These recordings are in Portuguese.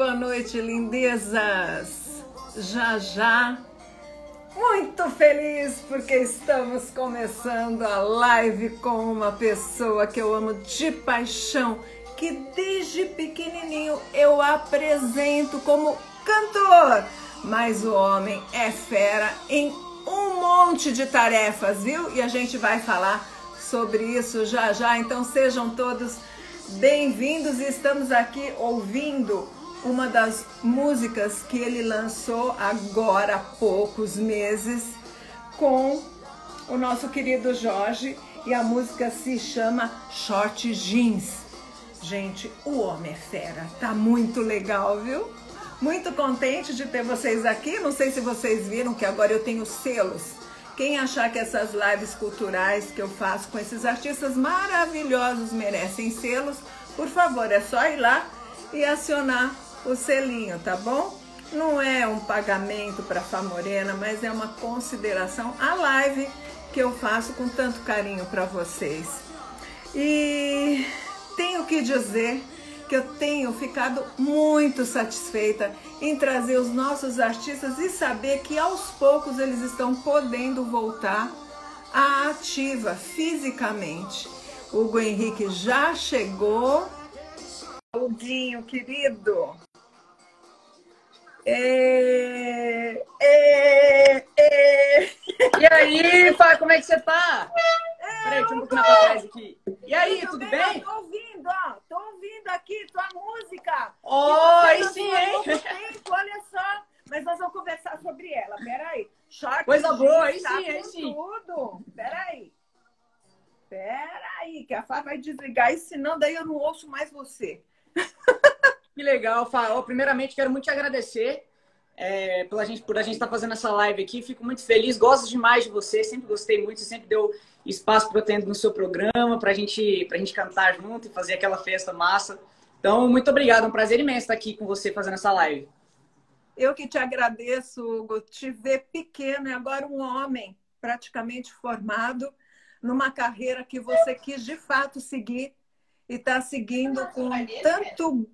boa noite, lindezas! Já já, muito feliz porque estamos começando a live com uma pessoa que eu amo de paixão, que desde pequenininho eu apresento como cantor, mas o homem é fera em um monte de tarefas, viu? E a gente vai falar sobre isso já já, então sejam todos bem-vindos e estamos aqui ouvindo uma das músicas que ele lançou agora há poucos meses com o nosso querido Jorge e a música se chama Short Jeans. Gente, o homem é fera, tá muito legal, viu? Muito contente de ter vocês aqui. Não sei se vocês viram que agora eu tenho selos. Quem achar que essas lives culturais que eu faço com esses artistas maravilhosos merecem selos, por favor, é só ir lá e acionar o selinho, tá bom? Não é um pagamento para Famorena, mas é uma consideração a live que eu faço com tanto carinho para vocês. E tenho que dizer que eu tenho ficado muito satisfeita em trazer os nossos artistas e saber que aos poucos eles estão podendo voltar à ativa fisicamente. Hugo Henrique já chegou. Huguinho, querido. É, é, é. E aí, Fá, como é que você tá? É, Peraí, deixa eu botar pra trás aqui. E aí, tudo bem? bem? Tô ouvindo, ó. Tô ouvindo aqui tua música. Oi, sim, hein? Tempo, olha só. Mas nós vamos conversar sobre ela. Peraí. Short Coisa boa, aí tá sim, aí sim. Tudo. Peraí. Peraí, que a Fá vai desligar, e senão daí eu não ouço mais você. Que legal, Fá. primeiramente, quero muito te agradecer é, pela gente, por a gente estar tá fazendo essa live aqui. Fico muito feliz, gosto demais de você, sempre gostei muito, sempre deu espaço para eu ter no seu programa, para gente, a gente cantar junto e fazer aquela festa massa. Então, muito obrigado, é um prazer imenso estar aqui com você fazendo essa live. Eu que te agradeço, Hugo, te ver pequeno e agora um homem praticamente formado numa carreira que você quis de fato seguir e está seguindo com tanto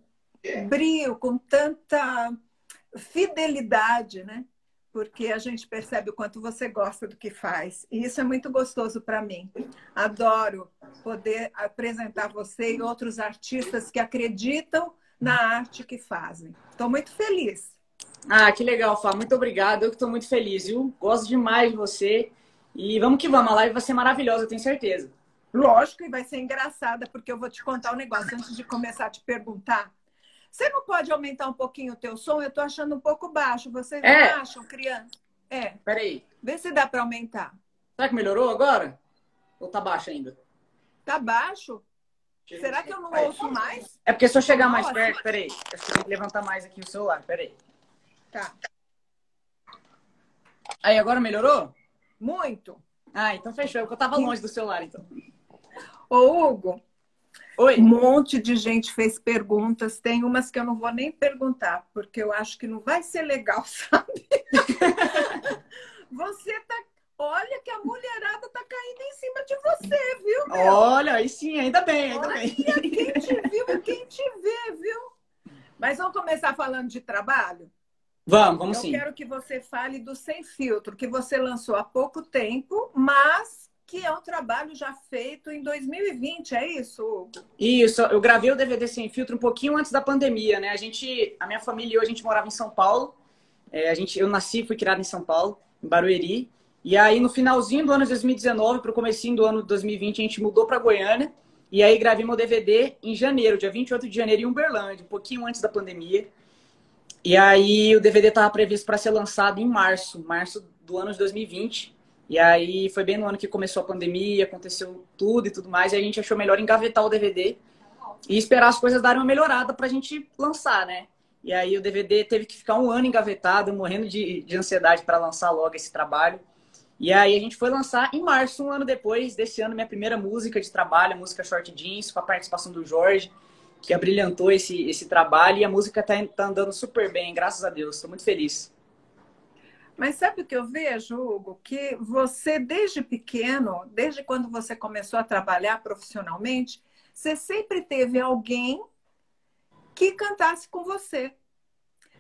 brio, com tanta fidelidade, né? Porque a gente percebe o quanto você gosta do que faz. E isso é muito gostoso para mim. Adoro poder apresentar você e outros artistas que acreditam na arte que fazem. Estou muito feliz. Ah, que legal, Fá. Muito obrigado. Eu que estou muito feliz, viu? Gosto demais de você. E vamos que vamos, a live vai ser maravilhosa, eu tenho certeza. Lógico, e vai ser engraçada, porque eu vou te contar um negócio antes de começar a te perguntar. Você não pode aumentar um pouquinho o teu som? Eu tô achando um pouco baixo. Vocês é. não acham, criança? É. Peraí. Vê se dá para aumentar. Será que melhorou agora? Ou tá baixo ainda? Tá baixo? Será que eu não ouço mais? É porque se eu chegar mais perto, peraí. Eu tenho que levantar mais aqui o celular, peraí. Tá. Aí, agora melhorou? Muito. Ah, então fechou. Eu tava longe do celular, então. Ô, Hugo. Oi. Um monte de gente fez perguntas. Tem umas que eu não vou nem perguntar, porque eu acho que não vai ser legal, sabe? você tá. Olha que a mulherada tá caindo em cima de você, viu? Meu? Olha, aí sim, ainda bem, ainda Olha bem. Quem te viu e quem te vê, viu? Mas vamos começar falando de trabalho? Vamos, vamos eu sim. Eu quero que você fale do Sem Filtro, que você lançou há pouco tempo, mas que é um trabalho já feito em 2020, é isso? Isso, eu gravei o DVD Sem Filtro um pouquinho antes da pandemia, né? A gente, a minha família e eu, a gente morava em São Paulo. É, a gente, eu nasci, fui criado em São Paulo, em Barueri. E aí, no finalzinho do ano de 2019, para o comecinho do ano de 2020, a gente mudou para Goiânia. E aí, gravei meu DVD em janeiro, dia 28 de janeiro, em Uberlândia, um pouquinho antes da pandemia. E aí o DVD estava previsto para ser lançado em março, março do ano de 2020. E aí foi bem no ano que começou a pandemia, aconteceu tudo e tudo mais, e a gente achou melhor engavetar o DVD e esperar as coisas darem uma melhorada para a gente lançar, né? E aí o DVD teve que ficar um ano engavetado, morrendo de, de ansiedade para lançar logo esse trabalho. E aí a gente foi lançar em março, um ano depois desse ano, minha primeira música de trabalho, a música Short Jeans, com a participação do Jorge que abrilhantou esse, esse trabalho e a música está tá andando super bem, graças a Deus. Estou muito feliz. Mas sabe o que eu vejo, Hugo? Que você, desde pequeno, desde quando você começou a trabalhar profissionalmente, você sempre teve alguém que cantasse com você.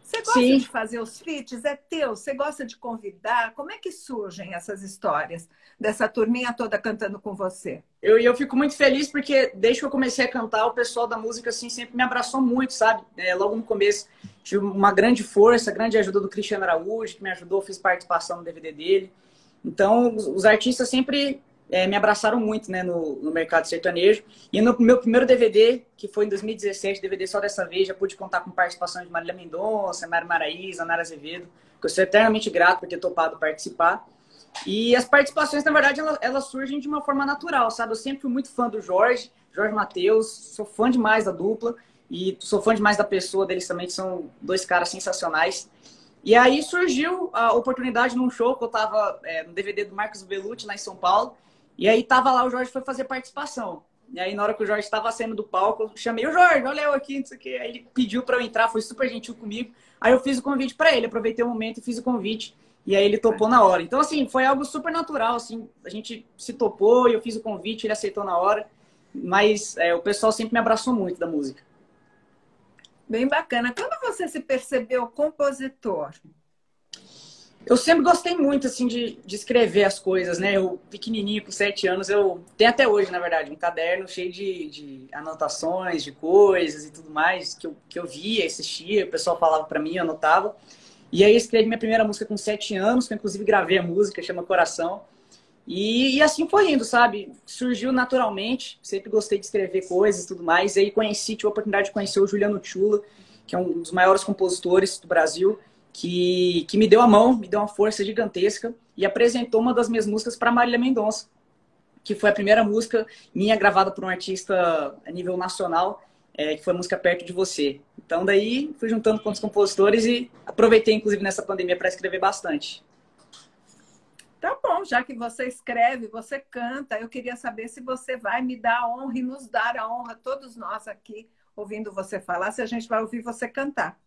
Você gosta Sim. de fazer os feats? É teu? Você gosta de convidar? Como é que surgem essas histórias dessa turminha toda cantando com você? Eu, eu fico muito feliz porque desde que eu comecei a cantar, o pessoal da música assim sempre me abraçou muito, sabe? É, logo no começo tive uma grande força, grande ajuda do Cristiano Araújo, que me ajudou, fiz participação no DVD dele. Então, os, os artistas sempre é, me abraçaram muito né, no, no, mercado sertanejo. E no meu primeiro DVD, que foi em 2017, DVD só dessa vez, já pude contar com participação de Marília Mendonça, Mara Maraíza, Nara Azevedo, que eu sou eternamente grato por ter topado participar. E as participações, na verdade, elas, elas, surgem de uma forma natural, sabe? Eu sempre fui muito fã do Jorge, Jorge Matheus, sou fã demais da dupla e sou fã demais da pessoa deles também, que são dois caras sensacionais. E aí surgiu a oportunidade num show que eu tava é, no DVD do Marcos Bellucci lá em São Paulo, e aí tava lá, o Jorge foi fazer participação. E aí, na hora que o Jorge estava saindo do palco, eu chamei o Jorge, olha eu aqui, não sei o quê. Aí ele pediu para eu entrar, foi super gentil comigo. Aí eu fiz o convite para ele, aproveitei o momento e fiz o convite. E aí ele topou na hora. Então, assim, foi algo super natural, assim. A gente se topou eu fiz o convite, ele aceitou na hora. Mas é, o pessoal sempre me abraçou muito da música. Bem bacana. Quando você se percebeu compositor? Eu sempre gostei muito, assim, de, de escrever as coisas, né? Eu, pequenininho, com sete anos, eu... Tenho até hoje, na verdade, um caderno cheio de, de anotações, de coisas e tudo mais, que eu, que eu via, assistia, o pessoal falava para mim, eu anotava. E aí escrevi minha primeira música com sete anos, que eu, inclusive gravei a música, chama Coração. E, e, assim foi indo, sabe? Surgiu naturalmente, sempre gostei de escrever coisas e tudo mais. E aí conheci, tive a oportunidade de conhecer o Juliano Chula, que é um dos maiores compositores do Brasil que, que me deu a mão, me deu uma força gigantesca e apresentou uma das minhas músicas para Marília Mendonça, que foi a primeira música minha gravada por um artista a nível nacional, é, que foi a música Perto de Você. Então daí fui juntando com os compositores e aproveitei inclusive nessa pandemia para escrever bastante. Tá bom, já que você escreve, você canta, eu queria saber se você vai me dar a honra e nos dar a honra, todos nós aqui, ouvindo você falar, se a gente vai ouvir você cantar.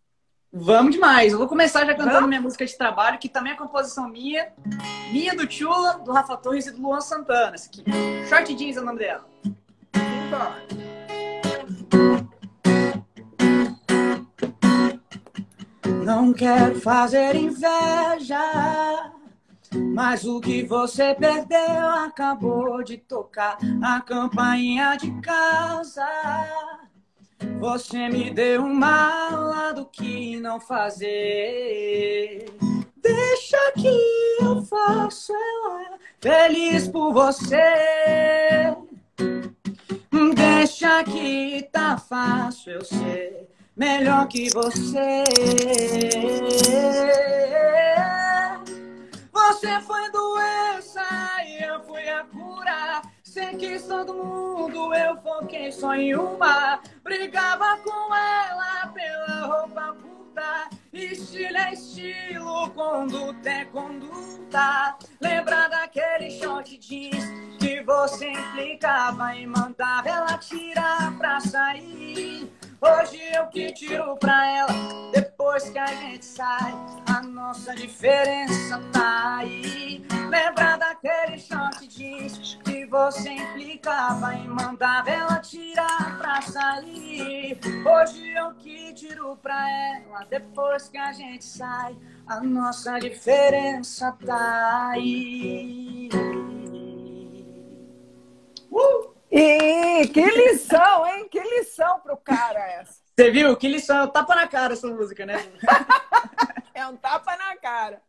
Vamos demais. Eu vou começar já cantando Vamos? minha música de trabalho, que também é composição minha, minha do Chula, do Rafa Torres e do Luan Santana. Essa aqui. Short Jeans é o nome dela. Não quero fazer inveja, mas o que você perdeu acabou de tocar a campainha de casa. Você me deu uma aula do que não fazer. Deixa que eu faço ela feliz por você. Deixa que tá fácil eu ser melhor que você. Você foi doença e eu fui a cura. Sem quis todo mundo, eu foquei só em uma. Brigava com ela pela roupa curta. Estilo é estilo, conduta é conduta. Lembra daquele short jeans que você implicava e mandava ela tirar pra sair. Hoje eu que tiro pra ela, depois que a gente sai, a nossa diferença tá aí. Lembra daquele short jeans que você implicava e mandava ela tirar pra sair. Hoje eu que tiro pra ela, depois que a gente sai, a nossa diferença tá aí. E que lição, hein? Que lição pro cara essa. Você viu? Que lição. É um tapa na cara essa música, né? é um tapa na cara.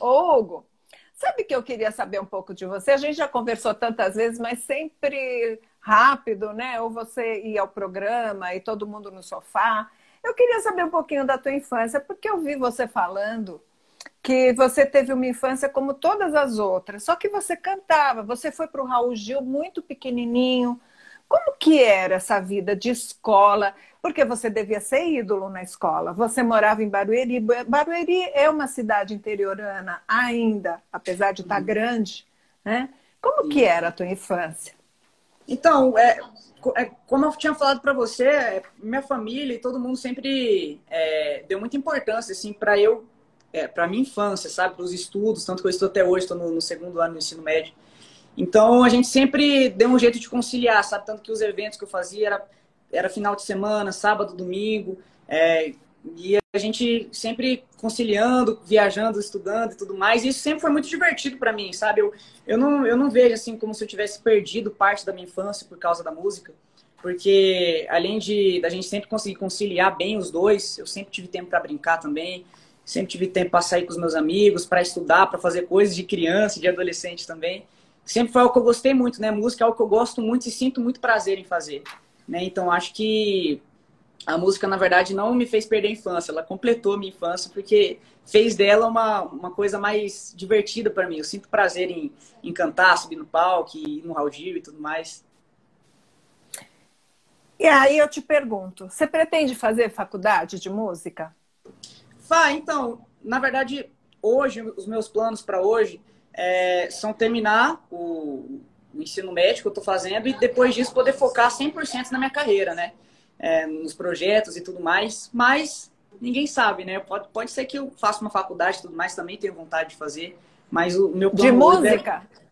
Ô, Hugo, sabe que eu queria saber um pouco de você? A gente já conversou tantas vezes, mas sempre rápido, né? Ou você ia ao programa e todo mundo no sofá. Eu queria saber um pouquinho da tua infância, porque eu vi você falando que você teve uma infância como todas as outras, só que você cantava, você foi para o Raul Gil muito pequenininho. Como que era essa vida de escola? Porque você devia ser ídolo na escola. Você morava em Barueri. Barueri é uma cidade interiorana ainda, apesar de estar tá grande, né? Como que era a tua infância? Então, é, é como eu tinha falado para você, é, minha família e todo mundo sempre é, deu muita importância assim para eu é, para minha infância, sabe? Para os estudos, tanto que eu estou até hoje, estou no, no, segundo ano do ensino médio. Então, a gente sempre deu um jeito de conciliar, sabe? Tanto que os eventos que eu fazia era, era final de semana, sábado, domingo. É, E a gente sempre conciliando, viajando, estudando e tudo mais. E isso sempre foi muito divertido para mim, sabe? Eu, eu, não, eu não vejo assim como se eu tivesse perdido parte da minha infância por causa da música. Porque além de da gente sempre conseguir conciliar bem os dois, eu sempre tive tempo para brincar também. Sempre tive tempo para sair com os meus amigos, para estudar, para fazer coisas de criança, de adolescente também. Sempre foi algo que eu gostei muito, né? Música é algo que eu gosto muito e sinto muito prazer em fazer. Né? Então acho que a música, na verdade, não me fez perder a infância, ela completou a minha infância, porque fez dela uma, uma coisa mais divertida para mim. Eu sinto prazer em, em cantar, subir no palco, ir no Raul e tudo mais. E aí eu te pergunto, você pretende fazer faculdade de música? Fá, então, na verdade, hoje, os meus planos para hoje é, são terminar o, o ensino médio que eu estou fazendo e depois disso poder focar 100% na minha carreira, né? é, nos projetos e tudo mais, mas ninguém sabe, né? Pode, pode ser que eu faça uma faculdade e tudo mais, também tenho vontade de fazer, mas o meu plano... De música? É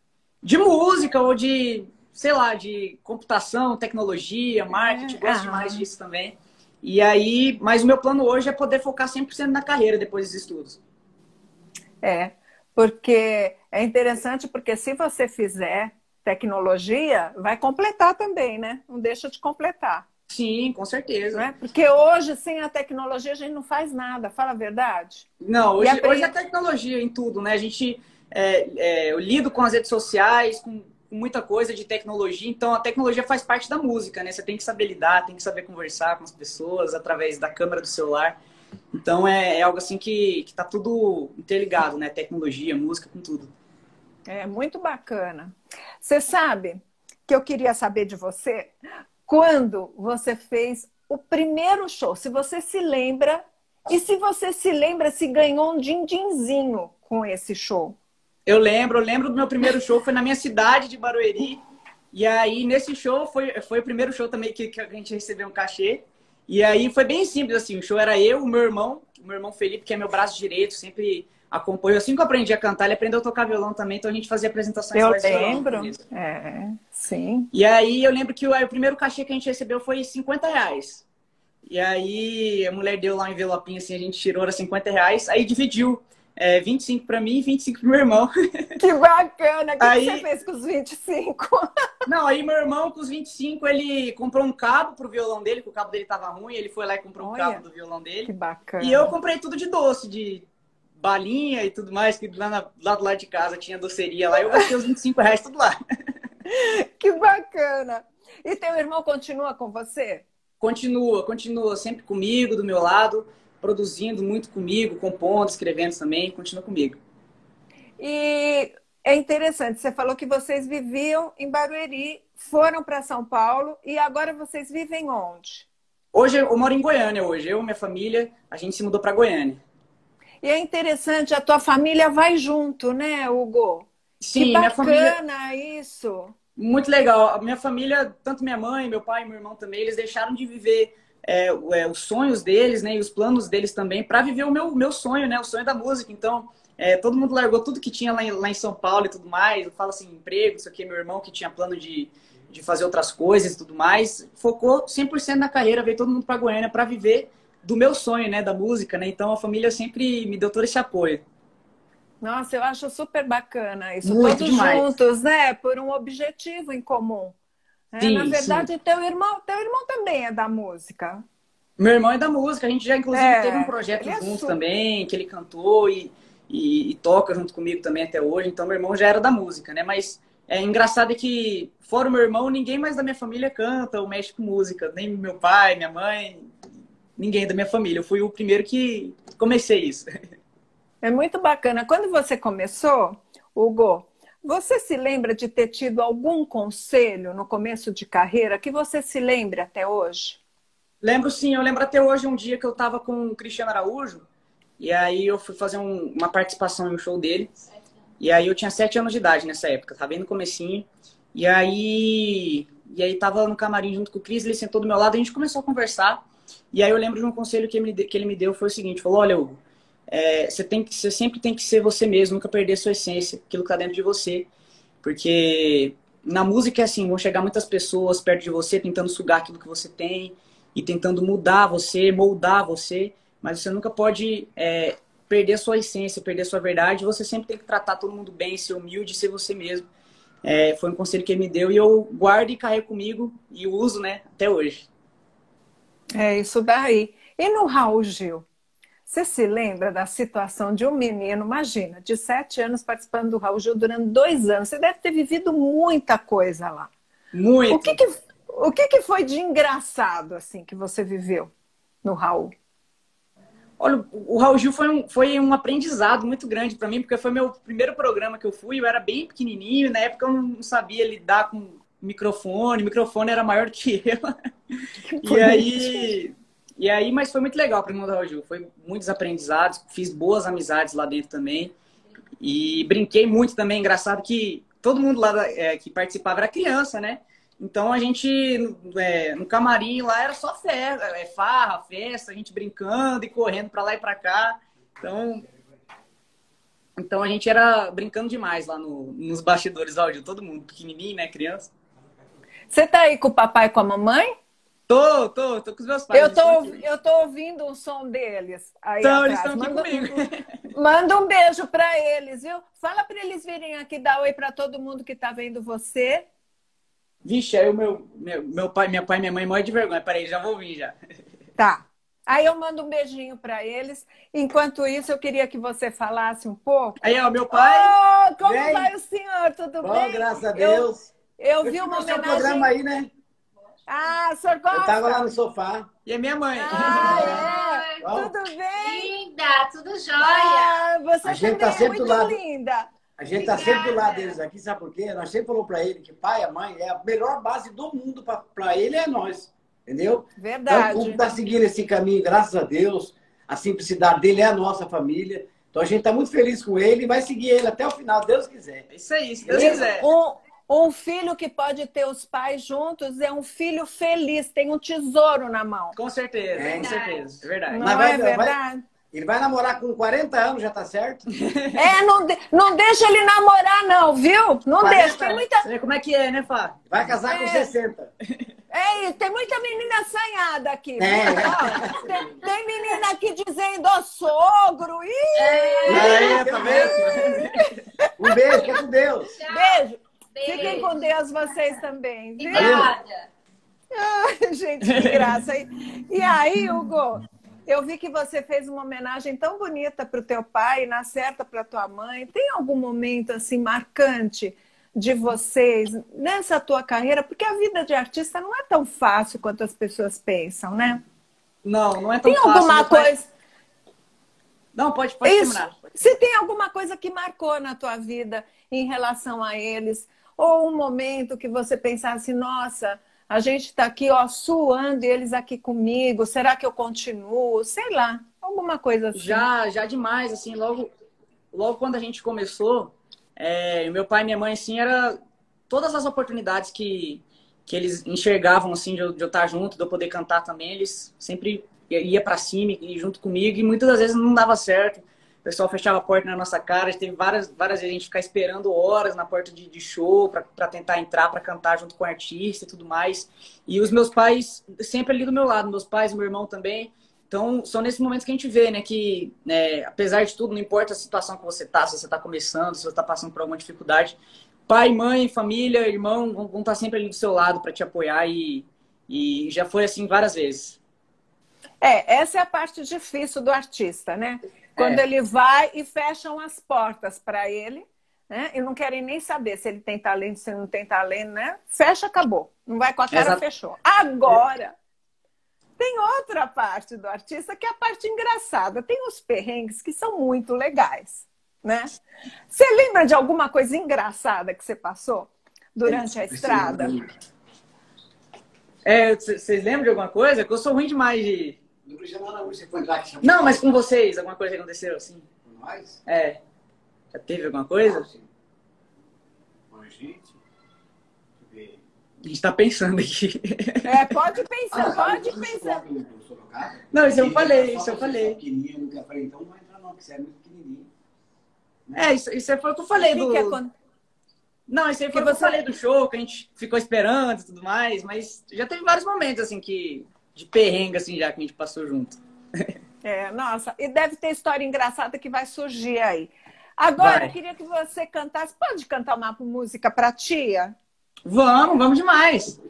de música ou de, sei lá, de computação, tecnologia, marketing, é, gosto demais disso também. E aí, mas o meu plano hoje é poder focar 100% na carreira depois dos estudos. É, porque é interessante porque se você fizer tecnologia, vai completar também, né? Não deixa de completar. Sim, com certeza. Né? Porque hoje, sem a tecnologia, a gente não faz nada, fala a verdade. Não, hoje, aprende... hoje é tecnologia em tudo, né? A gente é, é, eu lido com as redes sociais, com, com, muita coisa de tecnologia, então a tecnologia faz parte da música, né? Você tem que saber lidar, tem que saber conversar com as pessoas através da câmera do celular. Então é, é algo assim que, que tá tudo interligado, né? Tecnologia, música, com tudo. É muito bacana. Você sabe que eu queria saber de você quando você fez o primeiro show. Se você se lembra, e se você se lembra se ganhou um din-dinzinho com esse show. Eu lembro, eu lembro do meu primeiro show, foi na minha cidade de Barueri. E aí, nesse show, foi, foi o primeiro show também que, que a gente recebeu um cachê. E aí foi bem simples, assim, o show era eu, o meu irmão, o meu irmão Felipe, que é meu braço direito, sempre acompanho. Assim que eu aprendi a cantar, ele aprendeu a tocar violão também, então a gente fazia apresentações Eu lembro, é, sim. E aí eu lembro que o, aí, o, primeiro cachê que a gente recebeu foi 50 reais. E aí a mulher deu lá um envelopinho assim, a gente tirou era 50 reais, aí dividiu. É, 25 para mim e 25 pro meu irmão. Que bacana! O que, aí... que você fez com os 25? Não, aí meu irmão, com os 25, ele comprou um cabo pro violão dele, que o cabo dele tava ruim, ele foi lá e comprou Olha, um cabo do violão dele. Que bacana. E eu comprei tudo de doce, de balinha e tudo mais, que lá, na, lá do lado de casa tinha doceria lá, eu gastei os 25 reais tudo lá. Que bacana! E teu irmão continua com você? Continua, continua sempre comigo, do meu lado, produzindo muito comigo, compondo, escrevendo também, continua comigo. E é interessante, você falou que vocês viviam em Barueri, foram para São Paulo e agora vocês vivem onde? Hoje eu moro em Goiânia hoje, eu e minha família, a gente se mudou para Goiânia. E é interessante, a tua família vai junto, né, Hugo? Sim, que bacana família... isso. Muito legal. A minha família, tanto minha mãe, meu pai e meu irmão também, eles deixaram de viver é, é, os sonhos deles, né, e os planos deles também, para viver o meu, meu sonho, né, o sonho da música. Então, é, todo mundo largou tudo que tinha lá em, lá em São Paulo e tudo mais. Eu falo assim, emprego, isso aqui, meu irmão que tinha plano de, de fazer outras coisas e tudo mais, focou 100% na carreira, veio todo mundo para Goiânia para viver do meu sonho, né, da música, né? Então a família sempre me deu todo esse apoio. Nossa, eu acho super bacana isso. Muito Todos demais. juntos, né? Por um objetivo em comum. É, sim, Na verdade, sim. teu irmão, teu irmão também é da música. Meu irmão é da música. A gente já, inclusive, é, teve um projeto é juntos também, que ele cantou e, e, e, toca junto comigo também até hoje. Então, meu irmão já era da música, né? Mas é engraçado é que, fora o meu irmão, ninguém mais da minha família canta ou mexe com música. Nem meu pai, minha mãe, ninguém da minha família. Eu fui o primeiro que comecei isso. É muito bacana. Quando você começou, Hugo, você se lembra de ter tido algum conselho no começo de carreira que você se lembre até hoje? Lembro sim, eu lembro até hoje um dia que eu estava com o Cristiano Araújo e aí eu fui fazer um, uma participação em um show dele. E aí eu tinha sete anos de idade nessa época, tava bem no comecinho. E aí, e aí tava no camarim junto com o Cris, ele sentou do meu lado, a gente começou a conversar. E aí eu lembro de um conselho que ele, que ele me deu, foi o seguinte, falou, olha, Hugo, é, você, tem que, você sempre tem que ser você mesmo, nunca perder sua essência, aquilo que tá dentro de você. Porque na música é assim, vão chegar muitas pessoas perto de você tentando sugar aquilo que você tem e tentando mudar você, moldar você, mas você nunca pode é, perder sua essência, perder sua verdade. Você sempre tem que tratar todo mundo bem, ser humilde, ser você mesmo. É, foi um conselho que ele me deu e eu guardo e carrego comigo e uso, né, até hoje. É isso daí. E no Raul Gil? Você se lembra da situação de um menino, imagina, de sete anos participando do Raul Gil durante dois anos. Você deve ter vivido muita coisa lá. Muito. O que, que, o que, que foi de engraçado, assim, que você viveu no Raul? Olha, o Raul Gil foi um, foi um aprendizado muito grande para mim, porque foi meu primeiro programa que eu fui, eu era bem pequenininho, na época eu não sabia lidar com microfone, o microfone era maior que eu. e aí, e aí, mas foi muito legal para o Raul Gil, foi muitos aprendizados, fiz boas amizades lá dentro também, e brinquei muito também, engraçado que todo mundo lá é, que participava era criança, né? Então a gente, é, no camarim lá era só festa, é, farra, festa, a gente brincando e correndo para lá e para cá. Então, então a gente era brincando demais lá no, nos bastidores áudio, todo mundo pequenininho, né, criança. Você tá aí com o papai e com a mamãe? Tô, tô, tô com os meus pais. Eu tô, eu tô ouvindo o som deles aí então, atrás. eles estão aqui manda, comigo. Manda um beijo para eles, viu? Fala para eles virem aqui dar oi para todo mundo que tá vendo você. Vixe, aí o meu, meu, meu pai, minha pai e minha mãe morrem de vergonha. Peraí, já vou vir já. Tá. Aí eu mando um beijinho para eles. Enquanto isso, eu queria que você falasse um pouco. Aí, ó, meu pai. Oh, como Bem. vai o senhor? Tudo Bom, bem? graças a Eu- Deus. Eu, Eu vi fui uma homenagem. programa aí, né? Ah, o senhor gosta? Eu tava lá no sofá. E a minha mãe. Ah, é? Tudo bem? Linda, tudo jóia. Ah, você A gente também tá é sempre do muito lado. linda. A gente tá sempre do lado deles aqui, sabe por quê? Nós sempre falamos pra ele que pai e mãe é a melhor base do mundo pra- pra ele é nós. Entendeu? Então, Verdade. como tá seguindo esse caminho, graças a Deus, a simplicidade dele é a nossa família. Então a gente tá muito feliz com ele e vai seguir ele até o final, Deus quiser. É isso aí, se Deus quiser. Um, um filho que pode ter os pais juntos é um filho feliz, tem um tesouro na mão. Com certeza, É. com certeza. É verdade. Não Mas vai- é vai- verdade? Ele vai namorar com 40 anos, já tá certo? É, não, de- não deixa ele namorar, não, viu? Não Parece- deixa. Tem muita, Você vê como é que é, né, Fá? Vai casar com É. 60. é isso, tem muita menina assanhada aqui. É. Ó, tem, tem menina aqui dizendo, ó, sogro. Ih, Aí, tá vendo? Um beijo, que é com Deus. beijo. Beijo. Fiquem com Deus vocês também, viu? Obrigada. Ai, gente, que graça. E, aí, Hugo, eu vi que você fez uma homenagem tão bonita para o teu pai, na certa para tua mãe. Tem algum momento assim marcante de vocês nessa tua carreira? Porque a vida de artista não é tão fácil quanto as pessoas pensam, né? Não, não é tão Tem fácil. alguma meu pai- coisa? Não, pode, pode Isso. terminar. Se tem alguma coisa que marcou na tua vida em relação a eles, ou um momento que você pensasse, nossa, a gente está aqui, ó, suando e eles aqui comigo, será que eu continuo? Sei lá, alguma coisa assim. Já, já demais, assim, logo, logo quando a gente começou, é, meu pai e minha mãe, assim, era todas as oportunidades que, que eles enxergavam, assim, de eu, de eu estar junto, de eu poder cantar também, eles sempre ia para cima e junto comigo, e muitas das vezes não dava certo. O pessoal fechava a porta na nossa cara, teve várias, várias vezes a gente ficar esperando horas na porta de, de show para tentar entrar, para cantar junto com o artista e tudo mais. E os meus pais sempre ali do meu lado, meus pais, meu irmão também. Então, são nesses momentos que a gente vê, né, que né, apesar de tudo, não importa a situação que você tá, se você tá começando, se você tá passando por alguma dificuldade, pai, mãe, família, irmão vão, estar sempre ali do seu lado para te apoiar e, e já foi assim várias vezes. É, essa é a parte difícil do artista, né? Quando É. ele vai e fecham as portas para ele, né? E não querem nem saber se ele tem talento, se ele não tem talento, né? Fecha, acabou. Não vai com a cara, Exato. fechou. Agora, tem outra parte do artista que é a parte engraçada. Tem os perrengues que são muito legais, né? Você lembra de alguma coisa engraçada que você passou durante a estrada? É, vocês lembram de alguma coisa? Que eu sou ruim demais de. Não precisa não, você foi lá que chamou Não, mas com vocês, alguma coisa que aconteceu assim? com nós? É. Já teve alguma coisa? Com a gente? Deixa eu ver. A gente tá pensando aqui. É, pode pensar, Ah, pode pensar. no Não, isso eu falei, só isso eu falei. é Eu falei, então não vai entrar não, porque você é muito pequenininho. É, isso, isso foi o que eu falei que do. que Não, isso aí foi o Que que eu falei do show, que a gente ficou esperando e tudo mais, mas já teve vários momentos, assim, que. De perrengue, assim, já que a gente passou junto. É, nossa, e deve ter história engraçada que vai surgir aí. Agora, vai. eu queria que você cantasse. Pode cantar uma música pra tia? Vamos, vamos demais.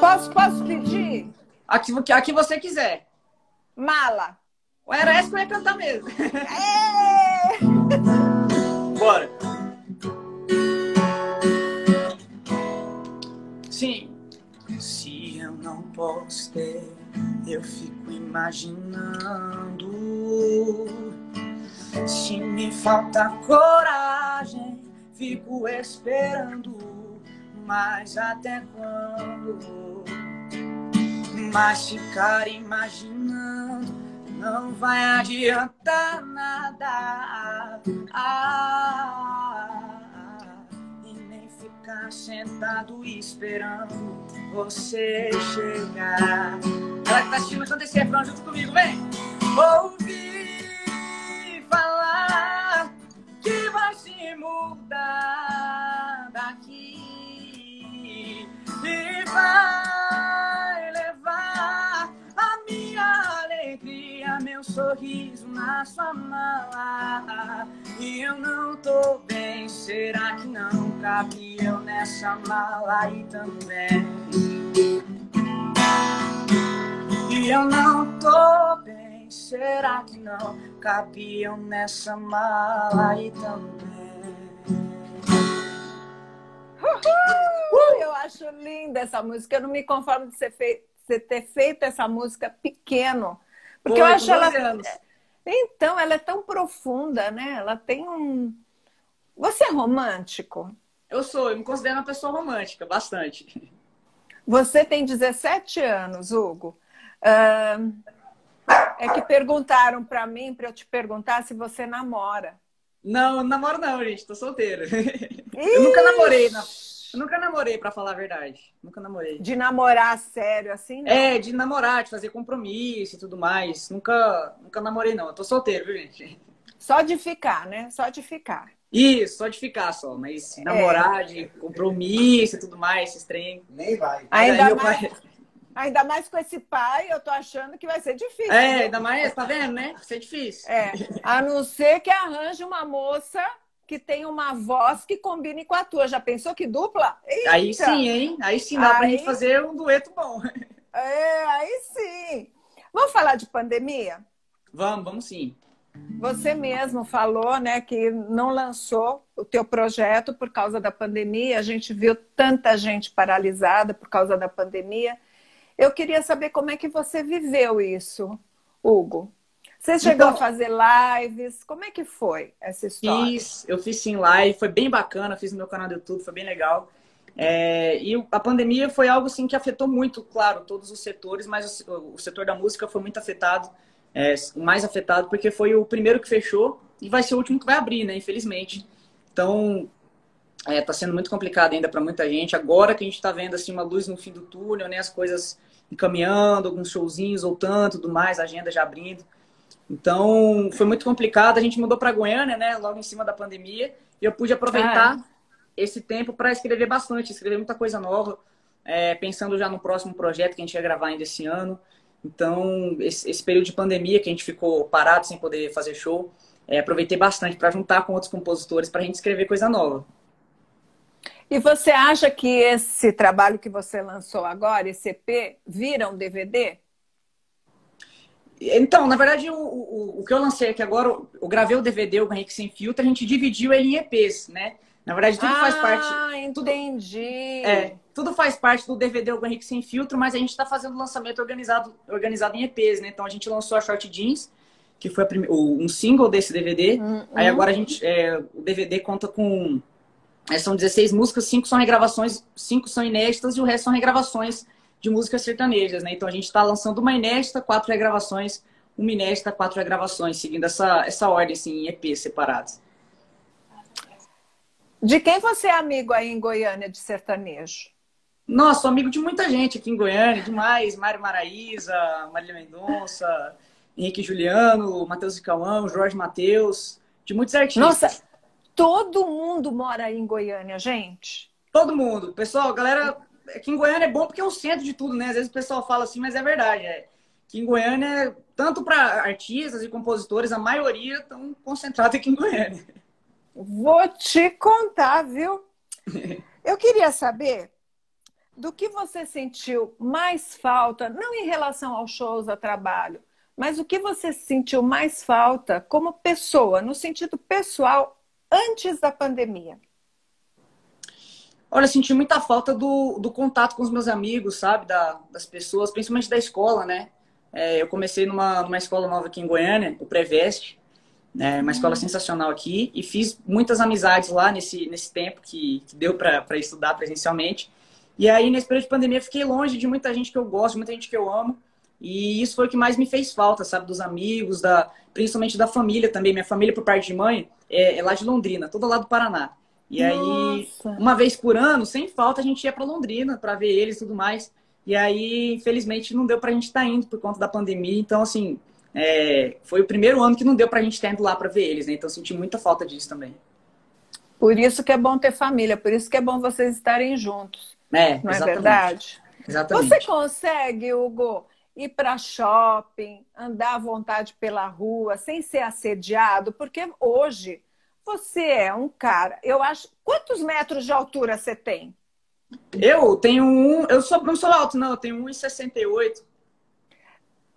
Posso, posso pedir? Aqui, aqui você quiser. Mala. Era essa que eu ia cantar mesmo. É! Bora. Sim. Se eu não posso ter, eu fico imaginando. Se me falta coragem, fico esperando. Mas até quando? Mas ficar imaginando não vai adiantar nada. Ah, ficar sentado esperando você chegar. Ela que tá assistindo, canta esse refrão junto comigo, vem! Ouvi falar que vai se mudar daqui e vai meu sorriso na sua mala. E eu não tô bem, será que não cabe eu nessa mala aí também? E eu não tô bem, será que não cabiam nessa mala aí também? Uhul! Eu acho linda essa música. Eu não me conformo de você, você ter feito essa música pequeno. Porque eu acho ela. Anos. Então, ela é tão profunda, né? Ela tem um. Você é romântico? Eu sou, eu me considero uma pessoa romântica, bastante. Você tem 17 anos, Hugo. Uh, é que perguntaram para mim, para eu te perguntar se você namora. Não, namoro não, gente. Tô solteiro. eu nunca namorei, não. Eu nunca namorei, para falar a verdade. Nunca namorei. De namorar sério, assim? Não? É, de namorar, de fazer compromisso e tudo mais. Nunca, nunca namorei, não. Eu tô solteiro, viu, gente? Só de ficar, né? Só de ficar. Isso, só de ficar só. Mas é. namorar, de compromisso e tudo mais, esses trem. Nem vai. Ainda mais... Pai... Ainda mais com esse pai, eu tô achando que vai ser difícil. É, viu? ainda mais, tá vendo, né? Vai ser difícil. É, a não ser que arranje uma moça que tem uma voz que combine com a tua. Já pensou que dupla? Eita! Aí sim, hein? Aí sim dá aí... pra gente fazer um dueto bom. É, aí sim. Vamos falar de pandemia? Vamos, vamos sim. Você mesmo falou, né, que não lançou o teu projeto por causa da pandemia. A gente viu tanta gente paralisada por causa da pandemia. Eu queria saber como é que você viveu isso, Hugo. Você chegou então, a fazer lives? Como é que foi essa história? Fiz, eu fiz sim live, foi bem bacana, fiz no meu canal do YouTube, foi bem legal. É, e a pandemia foi algo assim que afetou muito, claro, todos os setores, mas o, o setor da música foi muito afetado, é, mais afetado, porque foi o primeiro que fechou e vai ser o último que vai abrir, né? Infelizmente. Então, é, tá sendo muito complicado ainda para muita gente. Agora que a gente está vendo assim uma luz no fim do túnel, né? As coisas encaminhando, alguns showzinhos ou tanto, tudo mais, agenda já abrindo. Então, foi muito complicado. A gente mudou para Goiânia, né? Logo em cima da pandemia, e eu pude aproveitar ah. esse tempo para escrever bastante, escrever muita coisa nova, é, pensando já no próximo projeto que a gente ia gravar ainda esse ano. Então, esse, esse período de pandemia que a gente ficou parado sem poder fazer show, é, aproveitei bastante para juntar com outros compositores para a gente escrever coisa nova. E você acha que esse trabalho que você lançou agora, esse EP, vira um DVD? Então, na verdade, o, o, o que eu lancei aqui agora, eu gravei o DVD, o Henrique Sem Filtro, a gente dividiu ele em EPs, né? Na verdade, tudo ah, faz parte. Ah, entendi. Tudo, é, tudo faz parte do DVD O Henrique Sem Filtro, mas a gente está fazendo o lançamento organizado, organizado em EPs, né? Então a gente lançou a Short Jeans, que foi prime... um single desse DVD. Hum, Aí hum. agora a gente. É, o DVD conta com é, são 16 músicas, cinco são regravações, cinco são inéditas e o resto são regravações de músicas sertanejas, né? Então a gente está lançando uma inédita, quatro regravações, uma inédita, quatro regravações, seguindo essa, essa ordem, assim, em EPs separados. De quem você é amigo aí em Goiânia de sertanejo? Nossa, amigo de muita gente aqui em Goiânia, demais. Mário Maraíza, Marília Mendonça, Henrique Juliano, Matheus Cauã, Jorge Matheus, de muitos artistas. Nossa, Todo mundo mora aí em Goiânia, gente. Todo mundo. Pessoal, galera, aqui em Goiânia é bom porque é o centro de tudo, né? Às vezes o pessoal fala assim, mas é verdade. É. Aqui em Goiânia tanto para artistas e compositores, a maioria estão concentrados aqui em Goiânia. Vou te contar, viu? Eu queria saber do que você sentiu mais falta, não em relação aos shows, a trabalho, mas o que você sentiu mais falta como pessoa, no sentido pessoal, antes da pandemia? Olha, eu senti muita falta do, do contato com os meus amigos, sabe? Da, das pessoas, principalmente da escola, né? É, eu comecei numa, numa escola nova aqui em Goiânia, o Preveste, né? uma escola uhum. sensacional aqui, e fiz muitas amizades lá nesse, nesse tempo que, que deu para estudar presencialmente. E aí, nesse período de pandemia, fiquei longe de muita gente que eu gosto, muita gente que eu amo. E isso foi o que mais me fez falta, sabe? Dos amigos, da, principalmente da família também. Minha família, por parte de mãe, é, é lá de Londrina, todo lá do Paraná. E Nossa. aí, uma vez por ano, sem falta, a gente ia para Londrina para ver eles e tudo mais. E aí, infelizmente, não deu para a gente estar tá indo por conta da pandemia. Então, assim, é, foi o primeiro ano que não deu para a gente estar indo lá para ver eles, né? Então, senti muita falta disso também. Por isso que é bom ter família, por isso que é bom vocês estarem juntos. É, não exatamente. é verdade? Exatamente. Você consegue, Hugo, ir para shopping, andar à vontade pela rua, sem ser assediado? Porque hoje você é um cara. Eu acho. Quantos metros de altura você tem? Eu tenho um. Eu sou, não sou alto, não. Eu tenho 1,68.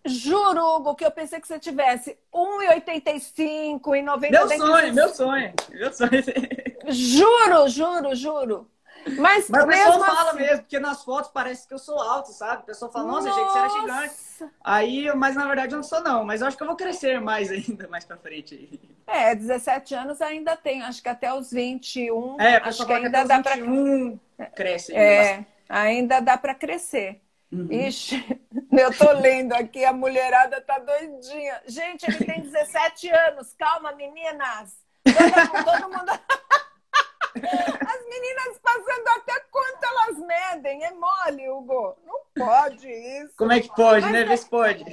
Juro, Hugo, que eu pensei que você tivesse 1,85 e 90 Meu sonho, meu sonho, meu sonho. Juro, juro, juro. Mas, Mas o pessoal assim... fala mesmo, porque nas fotos parece que eu sou alto, sabe? O pessoal fala, nossa, nossa. que você era gigante. Aí, mas na verdade eu não sou, não. Mas eu acho que eu vou crescer mais ainda, mais pra frente. É, 17 anos ainda tem, acho que até os 21. É, acho que ainda dá 21 pra. Cresce. É, ainda dá pra crescer. Uhum. Ixi, eu tô lendo aqui, a mulherada tá doidinha. Gente, ele tem 17 anos. Calma, meninas. Todo, todo mundo. As meninas passando até quanto elas medem. É mole, Hugo. Não pode isso. Como é que pode, Mas né? É... Vê se pode.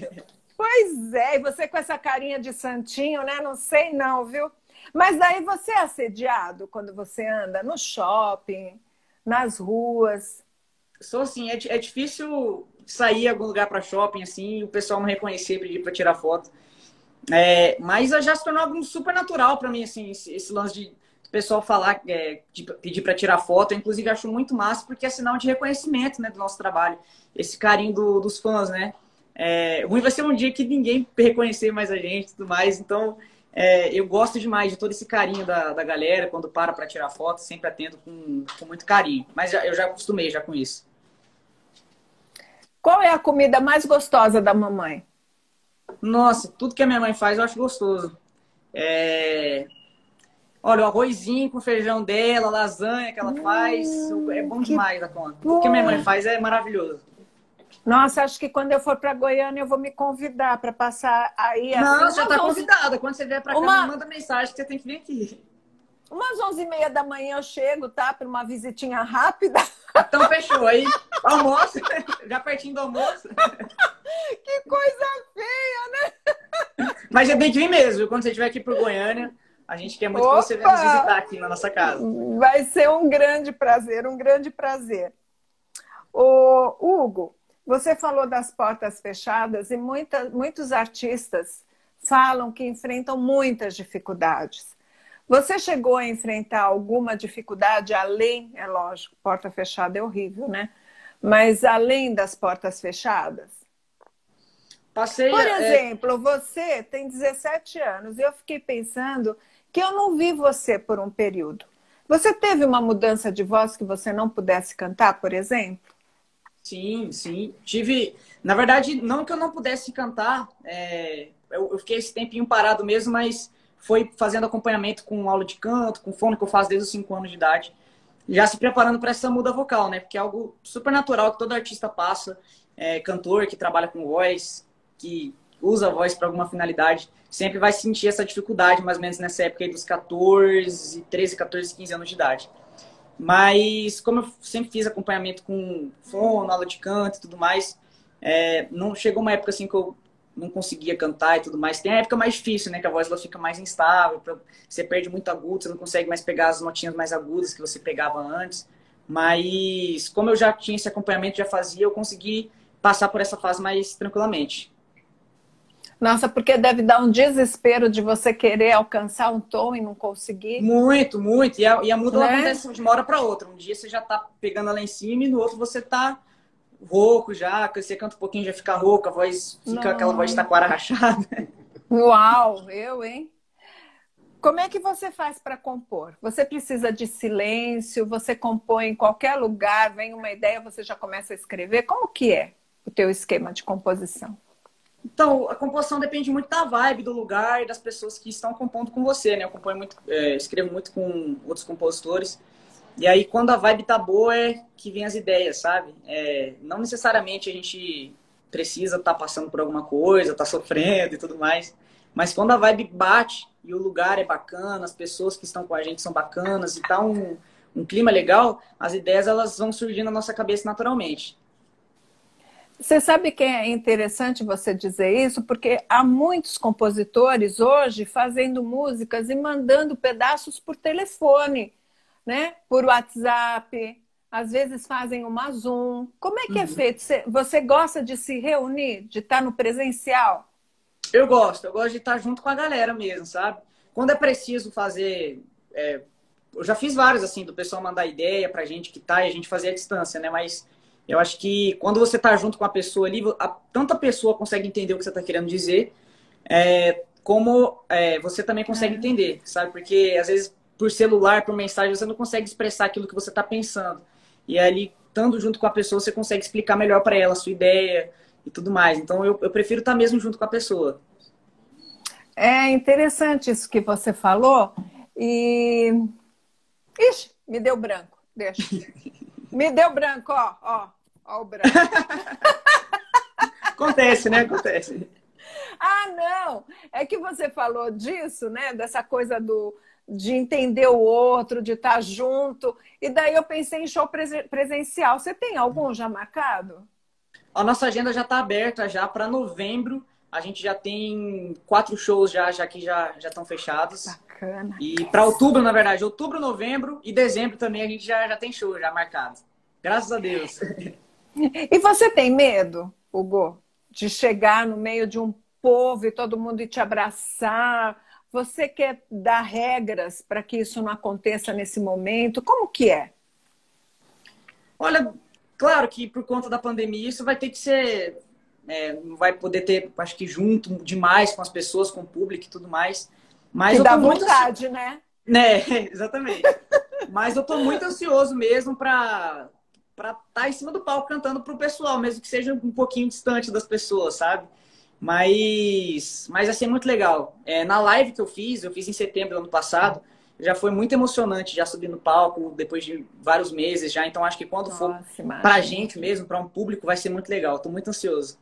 Pois é, e você com essa carinha de santinho, né? Não sei não, viu? Mas daí você é assediado quando você anda no shopping, nas ruas. Sou assim, é, é difícil sair algum lugar para shopping assim o pessoal não reconhecer, pedir para tirar foto. É, mas já se tornou algo super natural para mim, assim, esse, esse, lance de pessoal falar, é, de pedir para tirar foto. Eu, inclusive, acho muito massa porque é sinal de reconhecimento né, do nosso trabalho. Esse carinho do, dos fãs, né? É, ruim vai ser um dia que ninguém reconhecer mais a gente e tudo mais. Então, é, eu gosto demais de todo esse carinho da, da galera. Quando para para tirar foto, sempre atendo com, com muito carinho. Mas já, eu já acostumei já com isso. Qual é a comida mais gostosa da mamãe? Nossa, tudo que a minha mãe faz eu acho gostoso. É... Olha, o arrozinho com feijão dela, lasanha que ela faz, hum, é bom demais a conta. Tudo que a minha mãe faz é maravilhoso. Nossa, acho que quando eu for para Goiânia eu vou me convidar para passar aí. Não, assim, já está convidada. Quando você vier para cá, me manda mensagem que você tem que vir aqui. Umas onze e meia da manhã eu chego, tá? Para uma visitinha rápida. Então fechou aí. Almoço, já pertinho do almoço. que coisa feia, né? Mas já tem que vir mesmo. Quando você estiver aqui para Goiânia, a gente quer muito Opa! que você venha nos visitar aqui na nossa casa. Vai ser um grande prazer, um grande prazer. O Hugo, você falou das portas fechadas e muita, muitos artistas falam que enfrentam muitas dificuldades. Você chegou a enfrentar alguma dificuldade além, é lógico, porta fechada é horrível, né? Mas além das portas fechadas? Passei, Por é, exemplo, é... você tem 17 anos e eu fiquei pensando que eu não vi você por um período. Você teve uma mudança de voz que você não pudesse cantar, por exemplo? Sim, sim. Tive. Na verdade, não que eu não pudesse cantar, é... eu, eu fiquei esse tempinho parado mesmo, mas foi fazendo acompanhamento com aula de canto, com fone que eu faço desde os 5 anos de idade. Já se preparando para essa muda vocal, né? Porque é algo super natural que todo artista passa, é, cantor que trabalha com voz, que usa a voz para alguma finalidade, sempre vai sentir essa dificuldade, mais ou menos nessa época aí dos 14, 13, 14, 15 anos de idade. Mas, como eu sempre fiz acompanhamento com fono, aula de canto e tudo mais, é, não chegou uma época assim que eu não conseguia cantar e tudo mais. Tem a época mais difícil, né? Que a voz ela fica mais instável, você perde muito agudo, você não consegue mais pegar as notinhas mais agudas que você pegava antes. Mas, como eu já tinha esse acompanhamento, já fazia, eu consegui passar por essa fase mais tranquilamente. Nossa, porque deve dar um desespero de você querer alcançar um tom e não conseguir. Muito, muito. E a, e a muda né? acontece de uma hora para outra. Um dia você já tá pegando lá em cima e no outro você tá rouco já, você canta um pouquinho já fica rouco, a voz fica não. aquela voz taquara rachada. Uau, eu, hein? Como é que você faz para compor? Você precisa de silêncio? Você compõe em qualquer lugar? Vem uma ideia, você já começa a escrever? Como que é o teu esquema de composição? Então, a composição depende muito da vibe, do lugar e das pessoas que estão compondo com você, né? Eu componho muito, é, escrevo muito com outros compositores. E aí, quando a vibe tá boa, é que vem as ideias, sabe? É, não necessariamente a gente precisa estar tá passando por alguma coisa, tá sofrendo e tudo mais. Mas quando a vibe bate e o lugar é bacana, as pessoas que estão com a gente são bacanas e tá um, um clima legal, as ideias elas vão surgindo na nossa cabeça naturalmente. Você sabe que é interessante você dizer isso, porque há muitos compositores hoje fazendo músicas e mandando pedaços por telefone, né? Por WhatsApp, às vezes fazem uma Zoom. Como é que é uhum. é feito? Você gosta de se reunir, de estar no presencial? Eu gosto, eu gosto de estar junto com a galera mesmo, sabe? Quando é preciso fazer. É, eu já fiz vários, assim, do pessoal mandar ideia pra gente que tá e a gente fazer a distância, né? Mas eu acho que quando você está junto com a pessoa ali, a, tanta pessoa consegue entender o que você está querendo dizer, é, como é, você também consegue é. entender, sabe? Porque às vezes por celular, por mensagem, você não consegue expressar aquilo que você está pensando. E ali, estando junto com a pessoa, você consegue explicar melhor para ela a sua ideia e tudo mais. Então eu, eu prefiro estar tá mesmo junto com a pessoa. É interessante isso que você falou. E. Ixi, me deu branco. Deixa. Me deu branco, ó, ó, ó o branco. Acontece, né? Acontece. Ah, não! É que você falou disso, né? Dessa coisa do de entender o outro, de estar junto. E daí eu pensei em show presencial. Você tem algum já marcado? A nossa agenda já está aberta já para novembro. A gente já tem quatro shows já, já que já já estão fechados. Bacana. E para outubro, na verdade, outubro, novembro e dezembro também a gente já, já tem show já marcado. Graças a Deus. E você tem medo, Hugo, de chegar no meio de um povo e todo mundo te abraçar? Você quer dar regras para que isso não aconteça nesse momento? Como que é? Olha, claro que por conta da pandemia isso vai ter que ser é, não vai poder ter, acho que junto demais com as pessoas, com o público e tudo mais. Mas que dá vontade, muito... né? Né, exatamente. Mas eu tô muito ansioso mesmo para para estar tá em cima do palco cantando pro pessoal, mesmo que seja um pouquinho distante das pessoas, sabe? Mas, mas vai ser muito legal. É, na live que eu fiz, eu fiz em setembro do ano passado, já foi muito emocionante já subir no palco depois de vários meses já. Então acho que quando Nossa, for para gente mesmo, para um público, vai ser muito legal. Estou muito ansioso.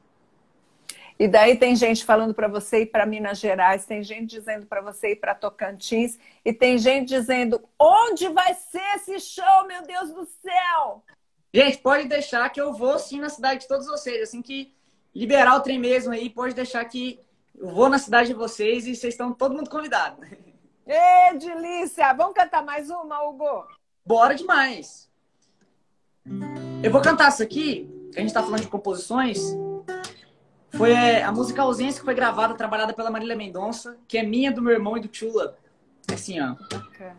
E daí tem gente falando para você ir para Minas Gerais, tem gente dizendo para você ir para Tocantins, e tem gente dizendo onde vai ser esse show, meu Deus do céu! Gente, pode deixar que eu vou sim na cidade de todos vocês. Assim que liberar o trem mesmo aí, pode deixar que eu vou na cidade de vocês e vocês estão todo mundo convidado. Ê, delícia! Vamos cantar mais uma, Hugo? Bora demais! Eu vou cantar essa aqui, que a gente está falando de composições. Foi é, a música Ausência que foi gravada, trabalhada pela Marília Mendonça, que é minha, do meu irmão e do Chula. Assim, ó. Bacana.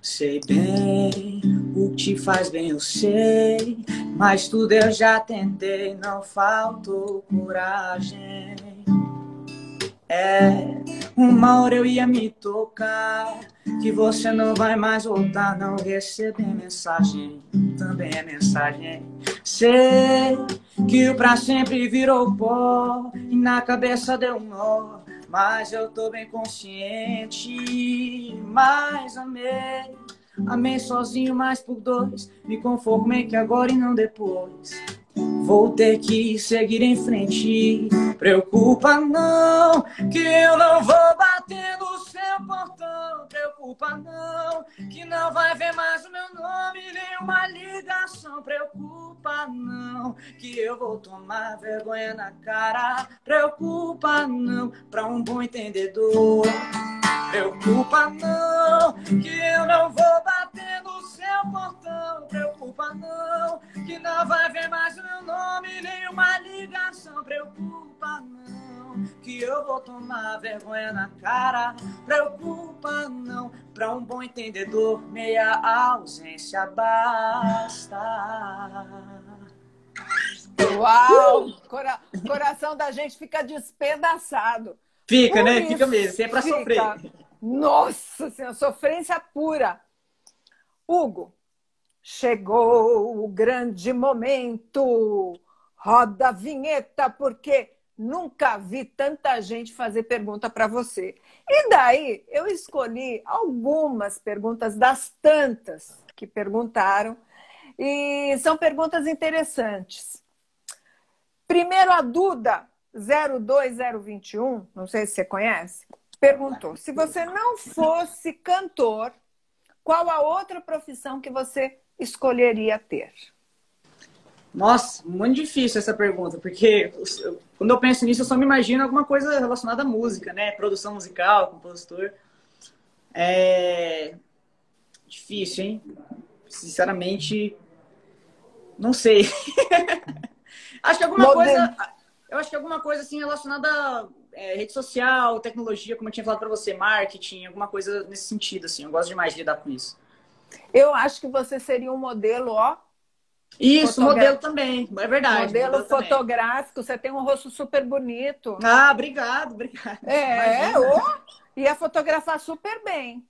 Sei bem o que te faz bem, eu sei. Mas tudo eu já tentei, não faltou coragem. É, uma hora eu ia me tocar. Que você não vai mais voltar, não receber mensagem. Também é mensagem. Sei que o pra sempre virou pó. E na cabeça deu um nó. Mas eu tô bem consciente, mas amei. Amei sozinho, mas por dois. Me conformei que agora e não depois. Vou ter que seguir em frente. Preocupa não, que eu não vou bater no seu portão. Preocupa não, que não vai ver mais o meu nome nem uma ligação. Preocupa não, que eu vou tomar vergonha na cara. Preocupa não, pra um bom entendedor. Preocupa não, que eu não vou bater no seu portão. Preocupa não, que não vai ver mais meu nome, nenhuma ligação. Preocupa não, que eu vou tomar vergonha na cara. Preocupa não, pra um bom entendedor, meia ausência basta. Uau! Cora coração da gente fica despedaçado. Fica, Por né? Fica mesmo, sempre é pra sofrer. Nossa Senhora, sofrência pura. Hugo, chegou o grande momento. Roda a vinheta, porque nunca vi tanta gente fazer pergunta para você. E daí eu escolhi algumas perguntas das tantas que perguntaram. E são perguntas interessantes. Primeiro, a Duda 02021, não sei se você conhece, perguntou: se você não fosse cantor, qual a outra profissão que você escolheria ter? Nossa, muito difícil essa pergunta, porque quando eu penso nisso, eu só me imagino alguma coisa relacionada à música, né? Produção musical, compositor. É difícil, hein? Sinceramente, não sei. acho que alguma coisa, eu acho que alguma coisa assim relacionada é, rede social, tecnologia, como eu tinha falado para você, marketing, alguma coisa nesse sentido, assim. Eu gosto demais de lidar com isso. Eu acho que você seria um modelo, ó. Isso, modelo também, é verdade. Modelo, modelo fotográfico, também. você tem um rosto super bonito. Ah, obrigado, obrigado. É, ó, ia fotografar super bem.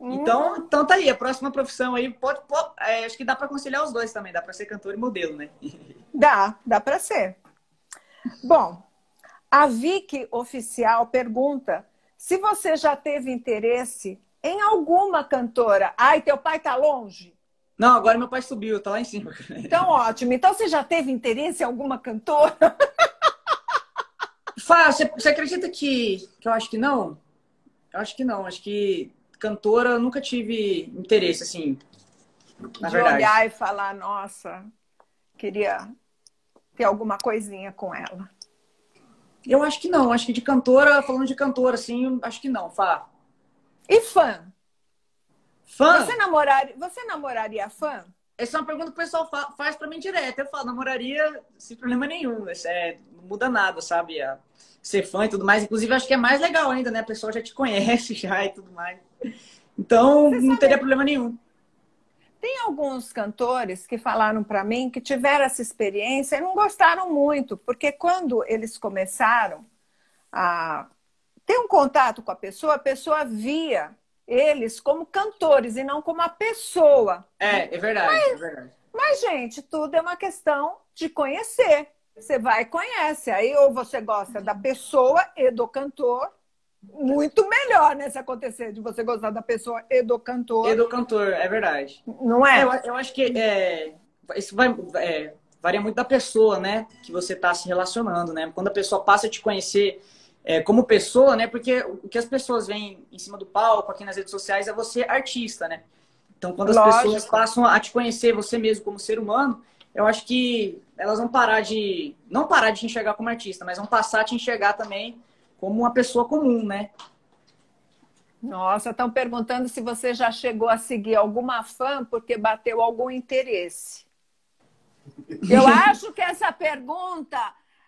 Então, hum. então tá aí, a próxima profissão aí pode, pode é, acho que dá para conciliar os dois também, dá para ser cantor e modelo, né? Dá, dá para ser. Bom, a Vicky Oficial pergunta se você já teve interesse em alguma cantora. Ai, teu pai tá longe? Não, agora meu pai subiu, tá lá em cima. Então, ótimo. Então, você já teve interesse em alguma cantora? Fá, você, você acredita que, que eu acho que não? Eu acho que não. Acho que cantora eu nunca tive interesse, assim. de verdade. olhar e falar, nossa, queria ter alguma coisinha com ela. Eu acho que não. Acho que de cantora, falando de cantora, assim, acho que não, Fá. E fã? Fã? Você namoraria, você namoraria fã? Essa é uma pergunta que o pessoal faz para mim direto. Eu falo, namoraria sem problema nenhum. É, não muda nada, sabe? Ser fã e tudo mais. Inclusive, acho que é mais legal ainda, né? A pessoa já te conhece já e tudo mais. Então, não teria problema nenhum. Tem alguns cantores que falaram para mim que tiveram essa experiência e não gostaram muito, porque quando eles começaram a ter um contato com a pessoa, a pessoa via eles como cantores e não como a pessoa. É, é verdade, mas, é verdade. Mas, gente, tudo é uma questão de conhecer. Você vai e conhece. Aí ou você gosta da pessoa e do cantor, muito melhor, né? Se acontecer de você gostar da pessoa e do cantor. E do cantor, é verdade. Não é? Eu, eu acho que é, isso vai, é, varia muito da pessoa, né? Que você está se relacionando, né? Quando a pessoa passa a te conhecer é, como pessoa, né? Porque o que as pessoas veem em cima do palco, aqui nas redes sociais, é você artista, né? Então, quando as Lógico. pessoas passam a te conhecer você mesmo como ser humano, eu acho que elas vão parar de. Não parar de te enxergar como artista, mas vão passar a te enxergar também como uma pessoa comum, né? Nossa, estão perguntando se você já chegou a seguir alguma fã porque bateu algum interesse. Eu acho que essa pergunta,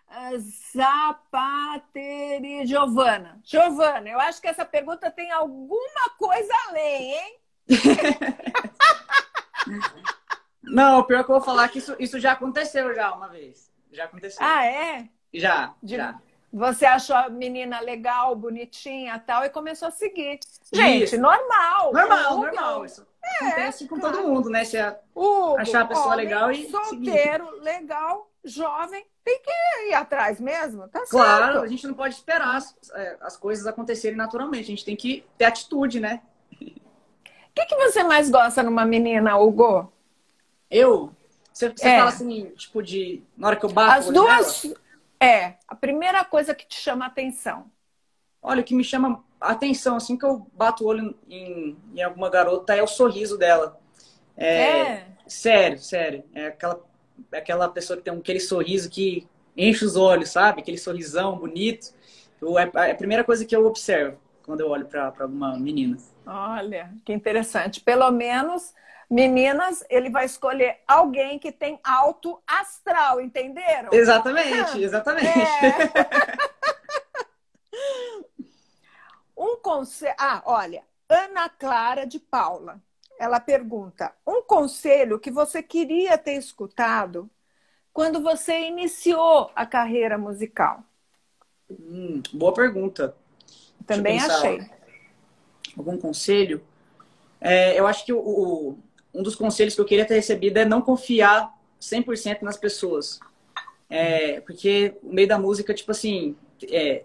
eh, Zapateri Giovana. Giovana, eu acho que essa pergunta tem alguma coisa além, hein? Não, pior que eu vou falar que isso, isso já aconteceu já uma vez. Já aconteceu. Ah, é? Já, De... já. Você achou a menina legal, bonitinha tal, e começou a seguir. Gente, isso. normal. Normal, normal. Isso é, acontece com claro. todo mundo, né? Você achar a pessoa legal e. Solteiro, seguir. legal, jovem, tem que ir atrás mesmo, tá certo? Claro, a gente não pode esperar as, é, as coisas acontecerem naturalmente. A gente tem que ter atitude, né? O que, que você mais gosta numa menina, Hugo? Eu? Você, você é. fala assim, tipo, de. Na hora que eu bato. As duas. Dela? É, a primeira coisa que te chama a atenção. Olha, o que me chama atenção, assim que eu bato o olho em, em alguma garota, é o sorriso dela. É, é. Sério, sério. É aquela, aquela pessoa que tem aquele sorriso que enche os olhos, sabe? Aquele sorrisão bonito. Eu, é, é a primeira coisa que eu observo quando eu olho para alguma menina. Olha, que interessante. Pelo menos Meninas, ele vai escolher alguém que tem alto astral, entenderam? Exatamente, exatamente. É. um conselho. Ah, olha, Ana Clara de Paula. Ela pergunta: um conselho que você queria ter escutado quando você iniciou a carreira musical? Hum, boa pergunta. Também achei. Algum conselho? É, eu acho que o, o, um dos conselhos que eu queria ter recebido é não confiar 100% nas pessoas. É, porque o meio da música, tipo assim, é,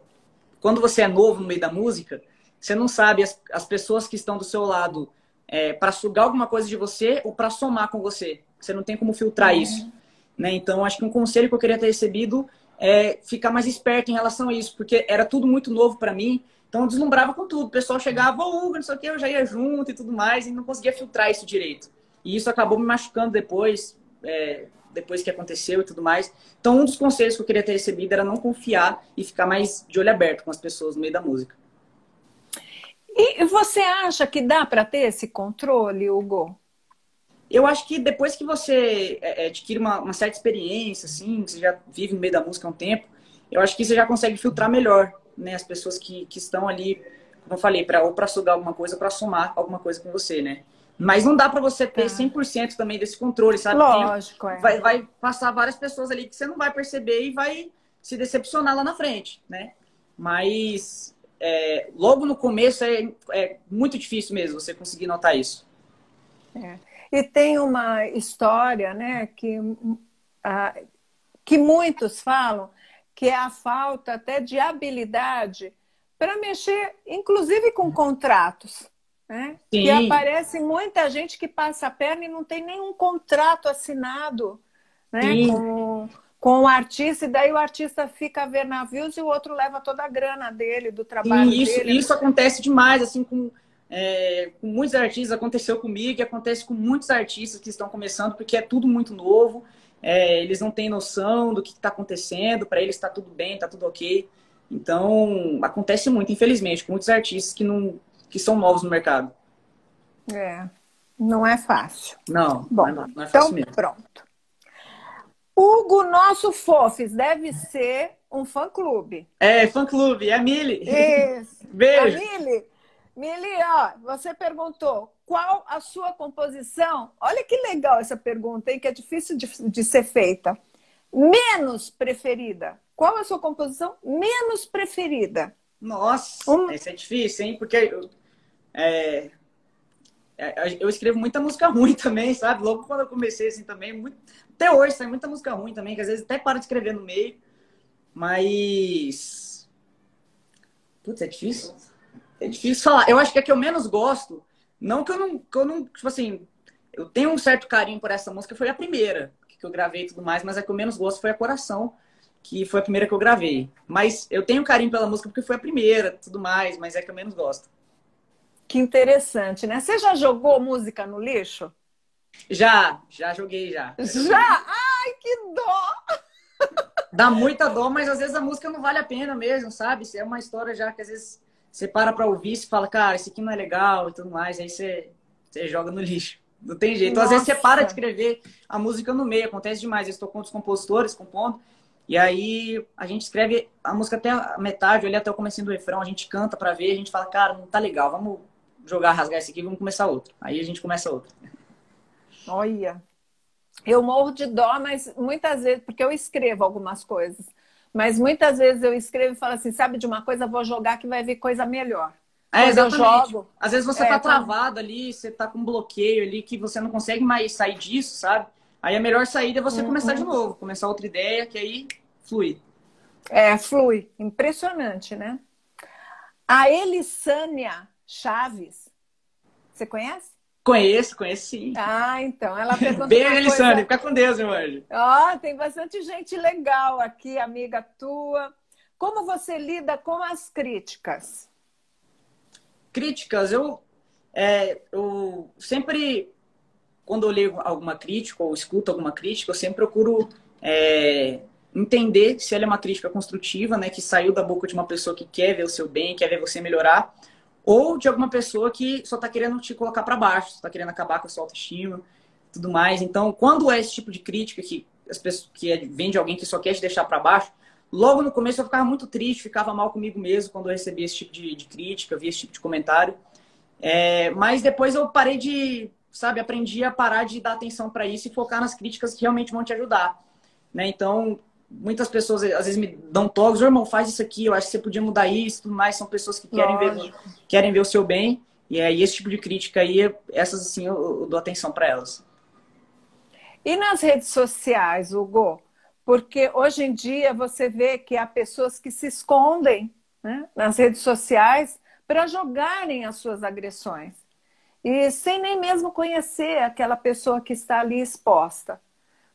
quando você é novo no meio da música, você não sabe as, as pessoas que estão do seu lado é, para sugar alguma coisa de você ou para somar com você. Você não tem como filtrar uhum. isso. Né? Então, acho que um conselho que eu queria ter recebido é ficar mais esperto em relação a isso, porque era tudo muito novo para mim. Então, eu deslumbrava com tudo. O pessoal chegava, ô, Hugo, não sei o que, eu já ia junto e tudo mais, e não conseguia filtrar isso direito. E isso acabou me machucando depois, é, depois que aconteceu e tudo mais. Então, um dos conselhos que eu queria ter recebido era não confiar e ficar mais de olho aberto com as pessoas no meio da música. E você acha que dá para ter esse controle, Hugo? Eu acho que depois que você é, é, adquire uma, uma, certa experiência, assim, você já vive no meio da música há um tempo, eu acho que você já consegue filtrar melhor, né? As pessoas que, que estão ali, como eu falei, pra, ou para sugar alguma coisa, ou para somar alguma coisa com você, né? Mas não dá para você ter 100% tá. também desse controle, sabe? Lógico, é. Vai, vai passar várias pessoas ali que você não vai perceber e vai se decepcionar lá na frente, né? Mas é, logo no começo é, é, muito difícil mesmo você conseguir notar isso. É. E tem uma história, né, que, ah, que muitos falam, que é a falta até de habilidade para mexer, inclusive com contratos. Né? E aparece muita gente que passa a perna e não tem nenhum contrato assinado né? com, com o artista, e daí o artista fica a ver navios e o outro leva toda a grana dele, do trabalho Sim, isso, dele. Isso acontece demais, assim, com, é, com muitos artistas, aconteceu comigo e acontece com muitos artistas que estão começando, porque é tudo muito novo, é, eles não têm noção do que está acontecendo, para eles está tudo bem, está tudo ok. Então, acontece muito, infelizmente, com muitos artistas que, não, que são novos no mercado. É, não é fácil. Não, Bom, não, é, não é fácil então, mesmo. pronto. Hugo, nosso Fofes, deve ser um fã-clube. É, fã-clube, é a Mili. Isso. Beijo. A Mili. Mili, ó, você perguntou qual a sua composição. Olha que legal essa pergunta, hein, que é difícil de, de ser feita. Menos preferida. Qual a sua composição menos preferida? Nossa, um... essa é difícil, hein? Porque eu, é, é, eu escrevo muita música ruim também, sabe? Logo quando eu comecei assim também, muito, até hoje sai muita música ruim também, que às vezes até para de escrever no meio. Mas. Putz, é difícil. É difícil falar. Eu acho que a que eu menos gosto, não que eu não, que eu não. Tipo assim, eu tenho um certo carinho por essa música, foi a primeira que eu gravei e tudo mais, mas a que eu menos gosto foi a Coração, que foi a primeira que eu gravei. Mas eu tenho carinho pela música porque foi a primeira, tudo mais, mas é a que eu menos gosto. Que interessante, né? Você já jogou música no lixo? Já, já joguei já. Já? Ai, que dó! Dá muita dó, mas às vezes a música não vale a pena mesmo, sabe? Se é uma história já que às vezes você para pra ouvir e fala, cara, isso aqui não é legal e tudo mais, aí você, você joga no lixo. Não tem jeito. Nossa. Às vezes você para de escrever a música no meio, acontece demais. Eu estou com os compositores, compondo, e aí a gente escreve a música até a metade, ali até o começo do refrão, a gente canta para ver, a gente fala, cara, não tá legal, vamos jogar, rasgar esse aqui, vamos começar outro. Aí a gente começa outro. Olha, eu morro de dó, mas muitas vezes, porque eu escrevo algumas coisas, mas muitas vezes eu escrevo e falo assim, sabe de uma coisa, vou jogar que vai vir coisa melhor. É, exatamente. Eu jogo, Às vezes você é, tá travado ali, você tá com um bloqueio ali que você não consegue mais sair disso, sabe? Aí a melhor saída é você uhum. começar de novo, começar outra ideia, que aí flui. É, flui. Impressionante, né? A Elisânia Chaves. Você conhece? Conheço, conheço sim. Ah, então. Ela perguntou. Beijo, Elisane. Fica com Deus, meu anjo. Ó, oh, tem bastante gente legal aqui, amiga tua. Como você lida com as críticas? Críticas, eu, é, eu sempre, quando eu leio alguma crítica ou escuto alguma crítica, eu sempre procuro é, entender se ela é uma crítica construtiva, né, que saiu da boca de uma pessoa que quer ver o seu bem, quer ver você melhorar, ou de alguma pessoa que só está querendo te colocar para baixo, está querendo acabar com a sua autoestima, tudo mais. Então, quando é esse tipo de crítica que as pessoas que é, vem de alguém que só quer te deixar para baixo, logo no começo eu ficava muito triste, ficava mal comigo mesmo quando eu recebia esse tipo de, de crítica, via esse tipo de comentário. É, mas depois eu parei de, sabe, aprendi a parar de dar atenção para isso e focar nas críticas que realmente vão te ajudar. Né? Então, muitas pessoas às vezes me dão toques, oh, irmão, faz isso aqui, eu acho que você podia mudar isso, tudo mais. São pessoas que querem ver, querem ver o seu bem. E aí esse tipo de crítica aí, essas assim, eu, eu dou atenção para elas. E nas redes sociais, Hugo? Porque hoje em dia você vê que há pessoas que se escondem né, nas redes sociais para jogarem as suas agressões. E sem nem mesmo conhecer aquela pessoa que está ali exposta.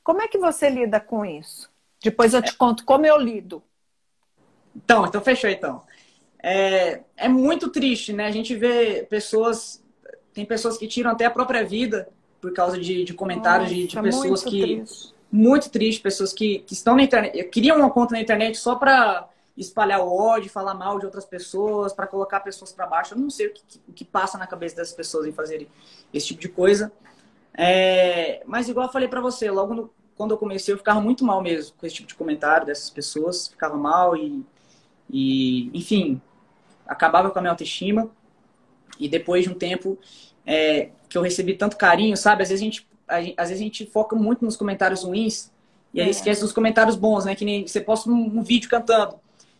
Como é que você lida com isso? Depois eu te conto como eu lido. Então, então fechou então. É, é muito triste, né? A gente vê pessoas, tem pessoas que tiram até a própria vida por causa de, de comentários Nossa, de, de, pessoas que triste. muito triste, pessoas que, que estão na internet, criam uma conta na internet só para espalhar o ódio, falar mal de outras pessoas, para colocar pessoas para baixo. Eu não sei o que, o que passa na cabeça dessas pessoas em fazer esse tipo de coisa. É, mas igual eu falei para você, logo no, quando eu comecei, eu ficava muito mal mesmo com esse tipo de comentário dessas pessoas. Ficava mal e, e enfim, acabava com a minha autoestima. E depois de um tempo é, que eu recebi tanto carinho, sabe? Às vezes a gente, a, às vezes a gente foca muito nos comentários ruins e aí é. esquece dos comentários bons, né? Que nem você posta um, um vídeo cantando.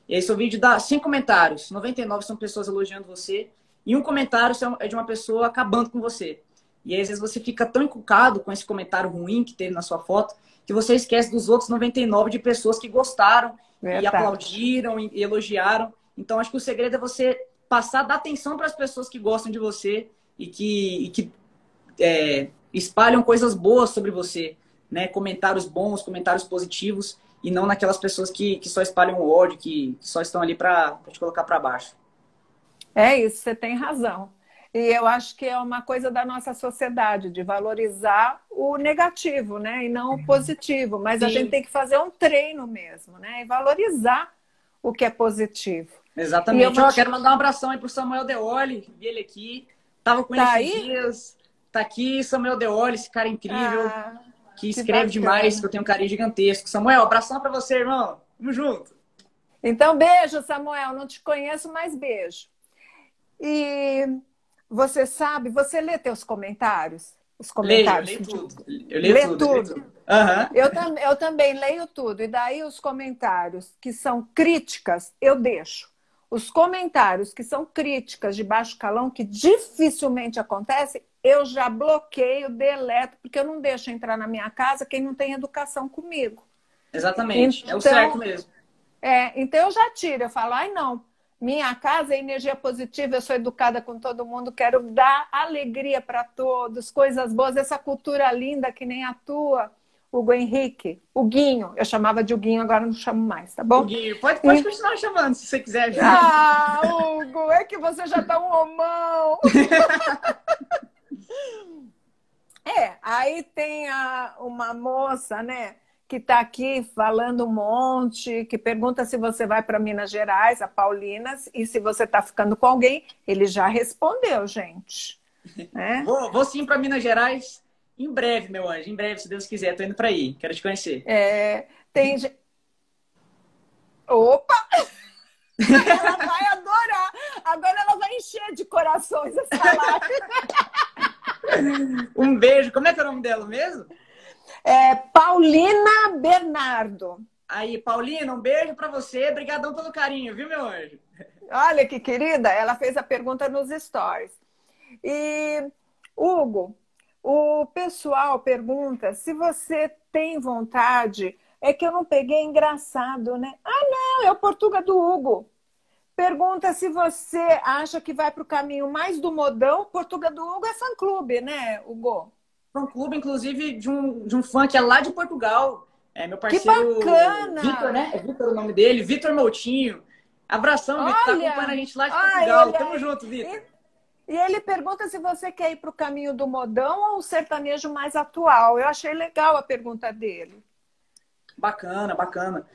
E aí seu vídeo dá 100 comentários, 99 são pessoas elogiando você e um comentário é de uma pessoa acabando com você. E aí, às vezes você fica tão encucado com esse comentário ruim que teve na sua foto que você esquece dos outros 99 de pessoas que gostaram e aplaudiram e elogiaram. Então, acho que o segredo é você passar dar atenção para as pessoas que gostam de você e que, e que é, espalham coisas boas sobre você, né? Comentários bons, comentários positivos e não naquelas pessoas que, que só espalham o ódio, que, que só estão ali para te colocar para baixo. É isso, você tem razão. E eu acho que é uma coisa da nossa sociedade, de valorizar o negativo, né? E não o positivo. Mas Sim. a gente tem que fazer um treino mesmo, né? E valorizar o que é positivo. Exatamente. E eu te... quero mandar um abração aí pro Samuel Deoli, vi ele aqui. Tava com tá ele esses dias. Tá aqui, Samuel Deoli, esse cara incrível. Ah, que escreve que demais, que eu tenho um carinho gigantesco. Samuel, abração para você, irmão. Tamo junto. Então, beijo, Samuel. Não te conheço, mas beijo. E você sabe, você lê teus comentários? Os comentários? Leio, eu leio tudo. Eu leio lê tudo. tudo. tudo. Uhum. Eu, tam, eu também leio tudo. E daí os comentários que são críticas, eu deixo. Os comentários que são críticas de baixo calão, que dificilmente acontece, eu já bloqueio, deleto, porque eu não deixo entrar na minha casa quem não tem educação comigo. Exatamente, então, é o então, certo mesmo. É, então eu já tiro, eu falo, ai não, minha casa é energia positiva, eu sou educada com todo mundo, quero dar alegria para todos, coisas boas, essa cultura linda que nem a tua, Hugo Henrique, o Guinho, eu chamava de Huguinho, agora não chamo mais, tá bom? Guinho, pode, pode continuar chamando se você quiser. Já. Ah, Hugo, é que você já tá um homão. é, aí tem a, uma moça, né? Que está aqui falando um monte, que pergunta se você vai para Minas Gerais, a Paulinas, e se você está ficando com alguém. Ele já respondeu, gente. É? Vou, vou, sim para Minas Gerais em breve, meu anjo. Em breve, se Deus quiser. Estou indo para aí. Quero te conhecer. É, tem. Opa! ela vai adorar. Agora ela vai encher de corações essa live. um beijo. Como é que é o nome dela mesmo? É Paulina Bernardo. Aí, Paulina, um beijo para você. Obrigadão pelo carinho, viu, meu anjo? Olha que querida, ela fez a pergunta nos stories. E, Hugo, o pessoal pergunta se você tem vontade. É que eu não peguei engraçado, né? Ah, não, é o Portuga do Hugo. Pergunta se você acha que vai para o caminho mais do modão. Portuga do Hugo é fã-clube, né, Hugo? Fã clube, inclusive, de um, de um fã que é lá de Portugal. É meu parceiro. Que bacana! Vitor, né? É Vitor o nome dele, Vitor Moutinho. Abração, Vitor, tá acompanhando a gente lá de Portugal. Olha, Tamo junto, Vitor. E, e ele pergunta se você quer ir para o caminho do modão ou o sertanejo mais atual. Eu achei legal a pergunta dele. Bacana, bacana.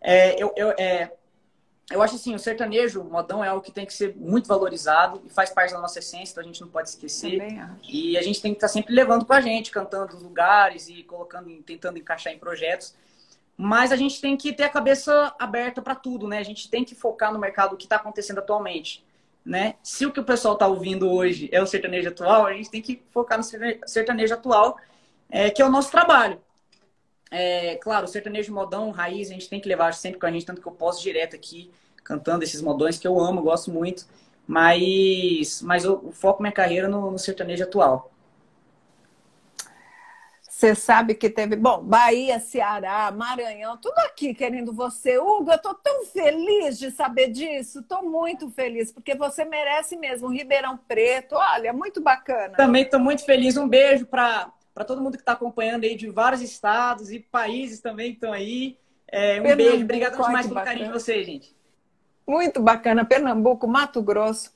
É, eu, eu, é, eu acho assim, o sertanejo, o modão é algo que tem que ser muito valorizado e faz parte da nossa essência, então a gente não pode esquecer. E a gente tem que estar tá sempre levando com a gente, cantando nos lugares e colocando, tentando encaixar em projetos. Mas a gente tem que ter a cabeça aberta para tudo, né? A gente tem que focar no mercado que está acontecendo atualmente, né? Se o que o pessoal está ouvindo hoje é o sertanejo atual, a gente tem que focar no sertanejo atual, é, que é o nosso trabalho. É, claro, o sertanejo modão, raiz, a gente tem que levar sempre com a gente, tanto que eu posto direto aqui, cantando esses modões que eu amo, gosto muito. Mas, mas o, o foco minha carreira no, no sertanejo atual. Você sabe que teve, bom, Bahia, Ceará, Maranhão, tudo aqui querendo você. Hugo, eu tô tão feliz de saber disso, tô muito feliz, porque você merece mesmo. Ribeirão Preto, olha, muito bacana. Também tô muito feliz. Um beijo para todo mundo que está acompanhando aí de vários estados e países também que estão aí. É, um beijo, obrigado demais pelo carinho de vocês, gente. Muito bacana, Pernambuco, Mato Grosso.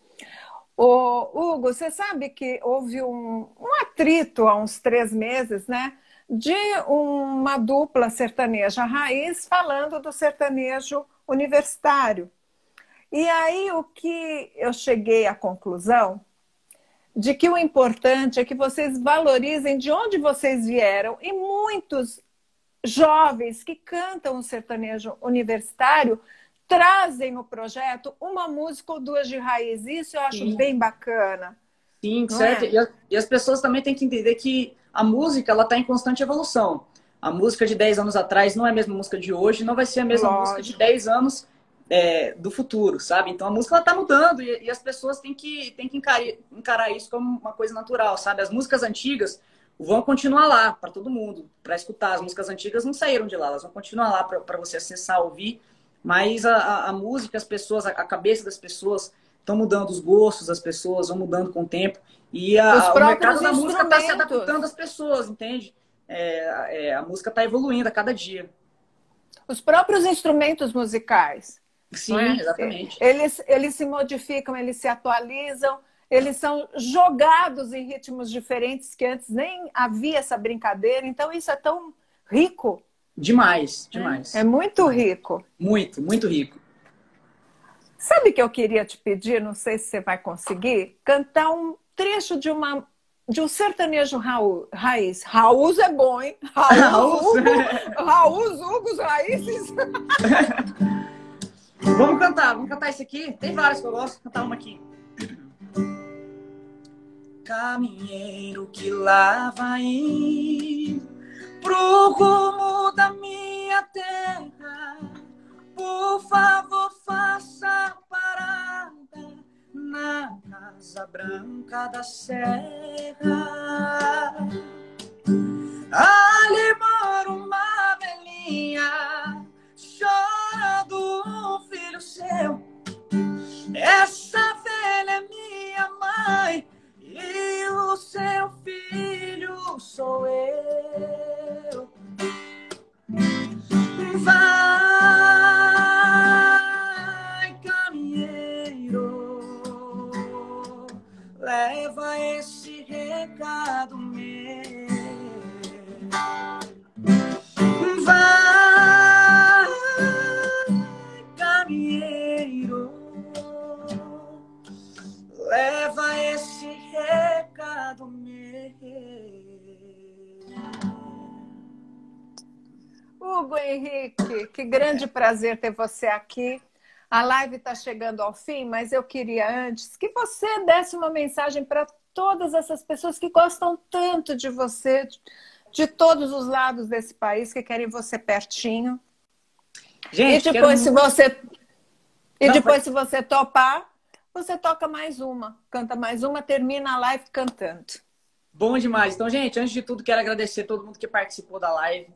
Ô, Hugo, você sabe que houve um, um atrito há uns três meses, né? De uma dupla sertaneja raiz falando do sertanejo universitário. E aí o que eu cheguei à conclusão de que o importante é que vocês valorizem de onde vocês vieram e muitos jovens que cantam o sertanejo universitário trazem no projeto uma música ou duas de raiz. Isso eu acho Sim. bem bacana. Sim, certo. É? E, a, e, as pessoas também têm que entender que a música ela está em constante evolução. A música de 10 anos atrás não é a mesma música de hoje, não vai ser a mesma Lógico. música de 10 anos é, do futuro, sabe? Então a música está mudando e, e, as pessoas têm que, têm que encarar, encarar isso como uma coisa natural, sabe? As músicas antigas vão continuar lá para todo mundo, para escutar. As músicas antigas não saíram de lá, elas vão continuar lá para você acessar, ouvir. Mas a, a, música, as pessoas, a, a, cabeça das pessoas estão mudando, os gostos das pessoas vão mudando com o tempo. E a, o mercado da música está se adaptando às pessoas, entende? É, é, a música está evoluindo a cada dia. Os próprios instrumentos musicais. Sim, é? exatamente. Eles, eles se modificam, eles se atualizam, eles são jogados em ritmos diferentes que antes nem havia essa brincadeira. Então, isso é tão rico Demais, demais. É, é muito rico. Muito, muito rico. Sabe o que eu queria te pedir? Não sei se você vai conseguir. Cantar um trecho de uma de um sertanejo Raul, raiz. Raul é bom, hein? Raul, Raul, Hugo, raízes. vamos cantar, vamos cantar esse aqui. Tem vários que eu gosto. Vou cantar uma aqui. Caminheiro que lá vai pro rumo da minha terra. Por favor, faça parada na Casa Branca da Serra. Ali grande prazer ter você aqui. A live está chegando ao fim, mas eu queria antes que você desse uma mensagem para todas essas pessoas que gostam tanto de você, de todos os lados desse país, que querem você pertinho. Gente, e depois, se você e Não, depois, se você topar, você toca mais uma, canta mais uma, termina a live cantando. Bom demais. Então, gente, antes de tudo, quero agradecer todo mundo que participou da live.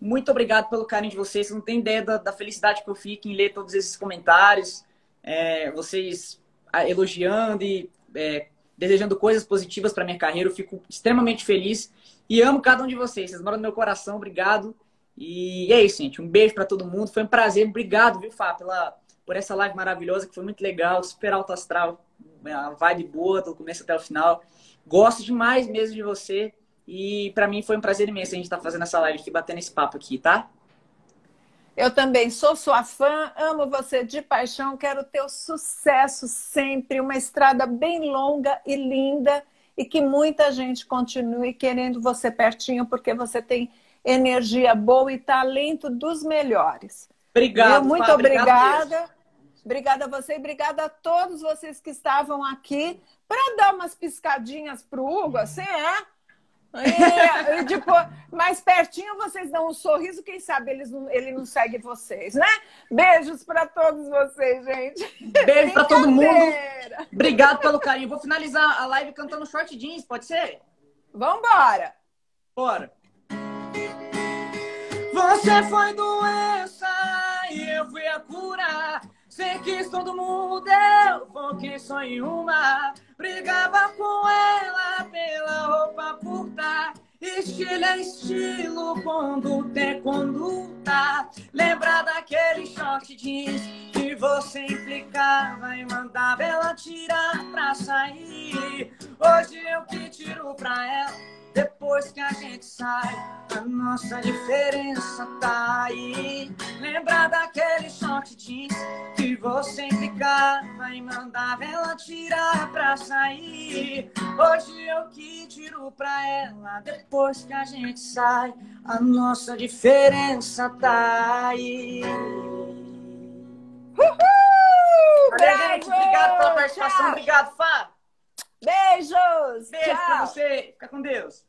Muito obrigado pelo carinho de vocês. Você não tem ideia da, da felicidade que eu fico em ler todos esses comentários. É, vocês elogiando e é, desejando coisas positivas para minha carreira. Eu fico extremamente feliz e amo cada um de vocês. Vocês moram no meu coração. Obrigado. E é isso, gente. Um beijo para todo mundo. Foi um prazer. Obrigado, viu, Fá, pela, por essa live maravilhosa, que foi muito legal, super alto astral, a vibe boa do começo até o final. Gosto demais mesmo de você. E para mim foi um prazer imenso a gente estar tá fazendo essa live aqui, batendo esse papo aqui, tá? Eu também sou sua fã, amo você de paixão, quero teu sucesso sempre, uma estrada bem longa e linda e que muita gente continue querendo você pertinho porque você tem energia boa e talento dos melhores. Obrigado. Eu, muito Fá, obrigada. Obrigada a você e obrigada a todos vocês que estavam aqui para dar umas piscadinhas para o Hugo, assim, é? E, e, depois, mais pertinho vocês dão um sorriso, quem sabe eles não, ele não segue vocês, né? Beijos para todos vocês, gente. Beijo para todo mundo. Obrigado pelo carinho. Vou finalizar a live cantando short jeans, pode ser? Vambora. Bora. Você foi doença Você quis todo mundo, eu foquei só em uma. Brigava com ela pela roupa curta. Estilo é estilo, conduta é conduta. Lembra daquele short jeans que você implicava e mandava ela tirar pra sair. Hoje eu que tiro pra ela depois que a gente sai, a nossa diferença tá aí. Lembra daquele short jeans que você ficava e mandava ela tirar pra sair? Hoje eu que tiro pra ela, depois que a gente sai, a nossa diferença tá aí. Uhul! Valeu, gente. Obrigado pela participação. Obrigado, Fá. Beijos! Beijo Tchau. pra você. Fica com Deus.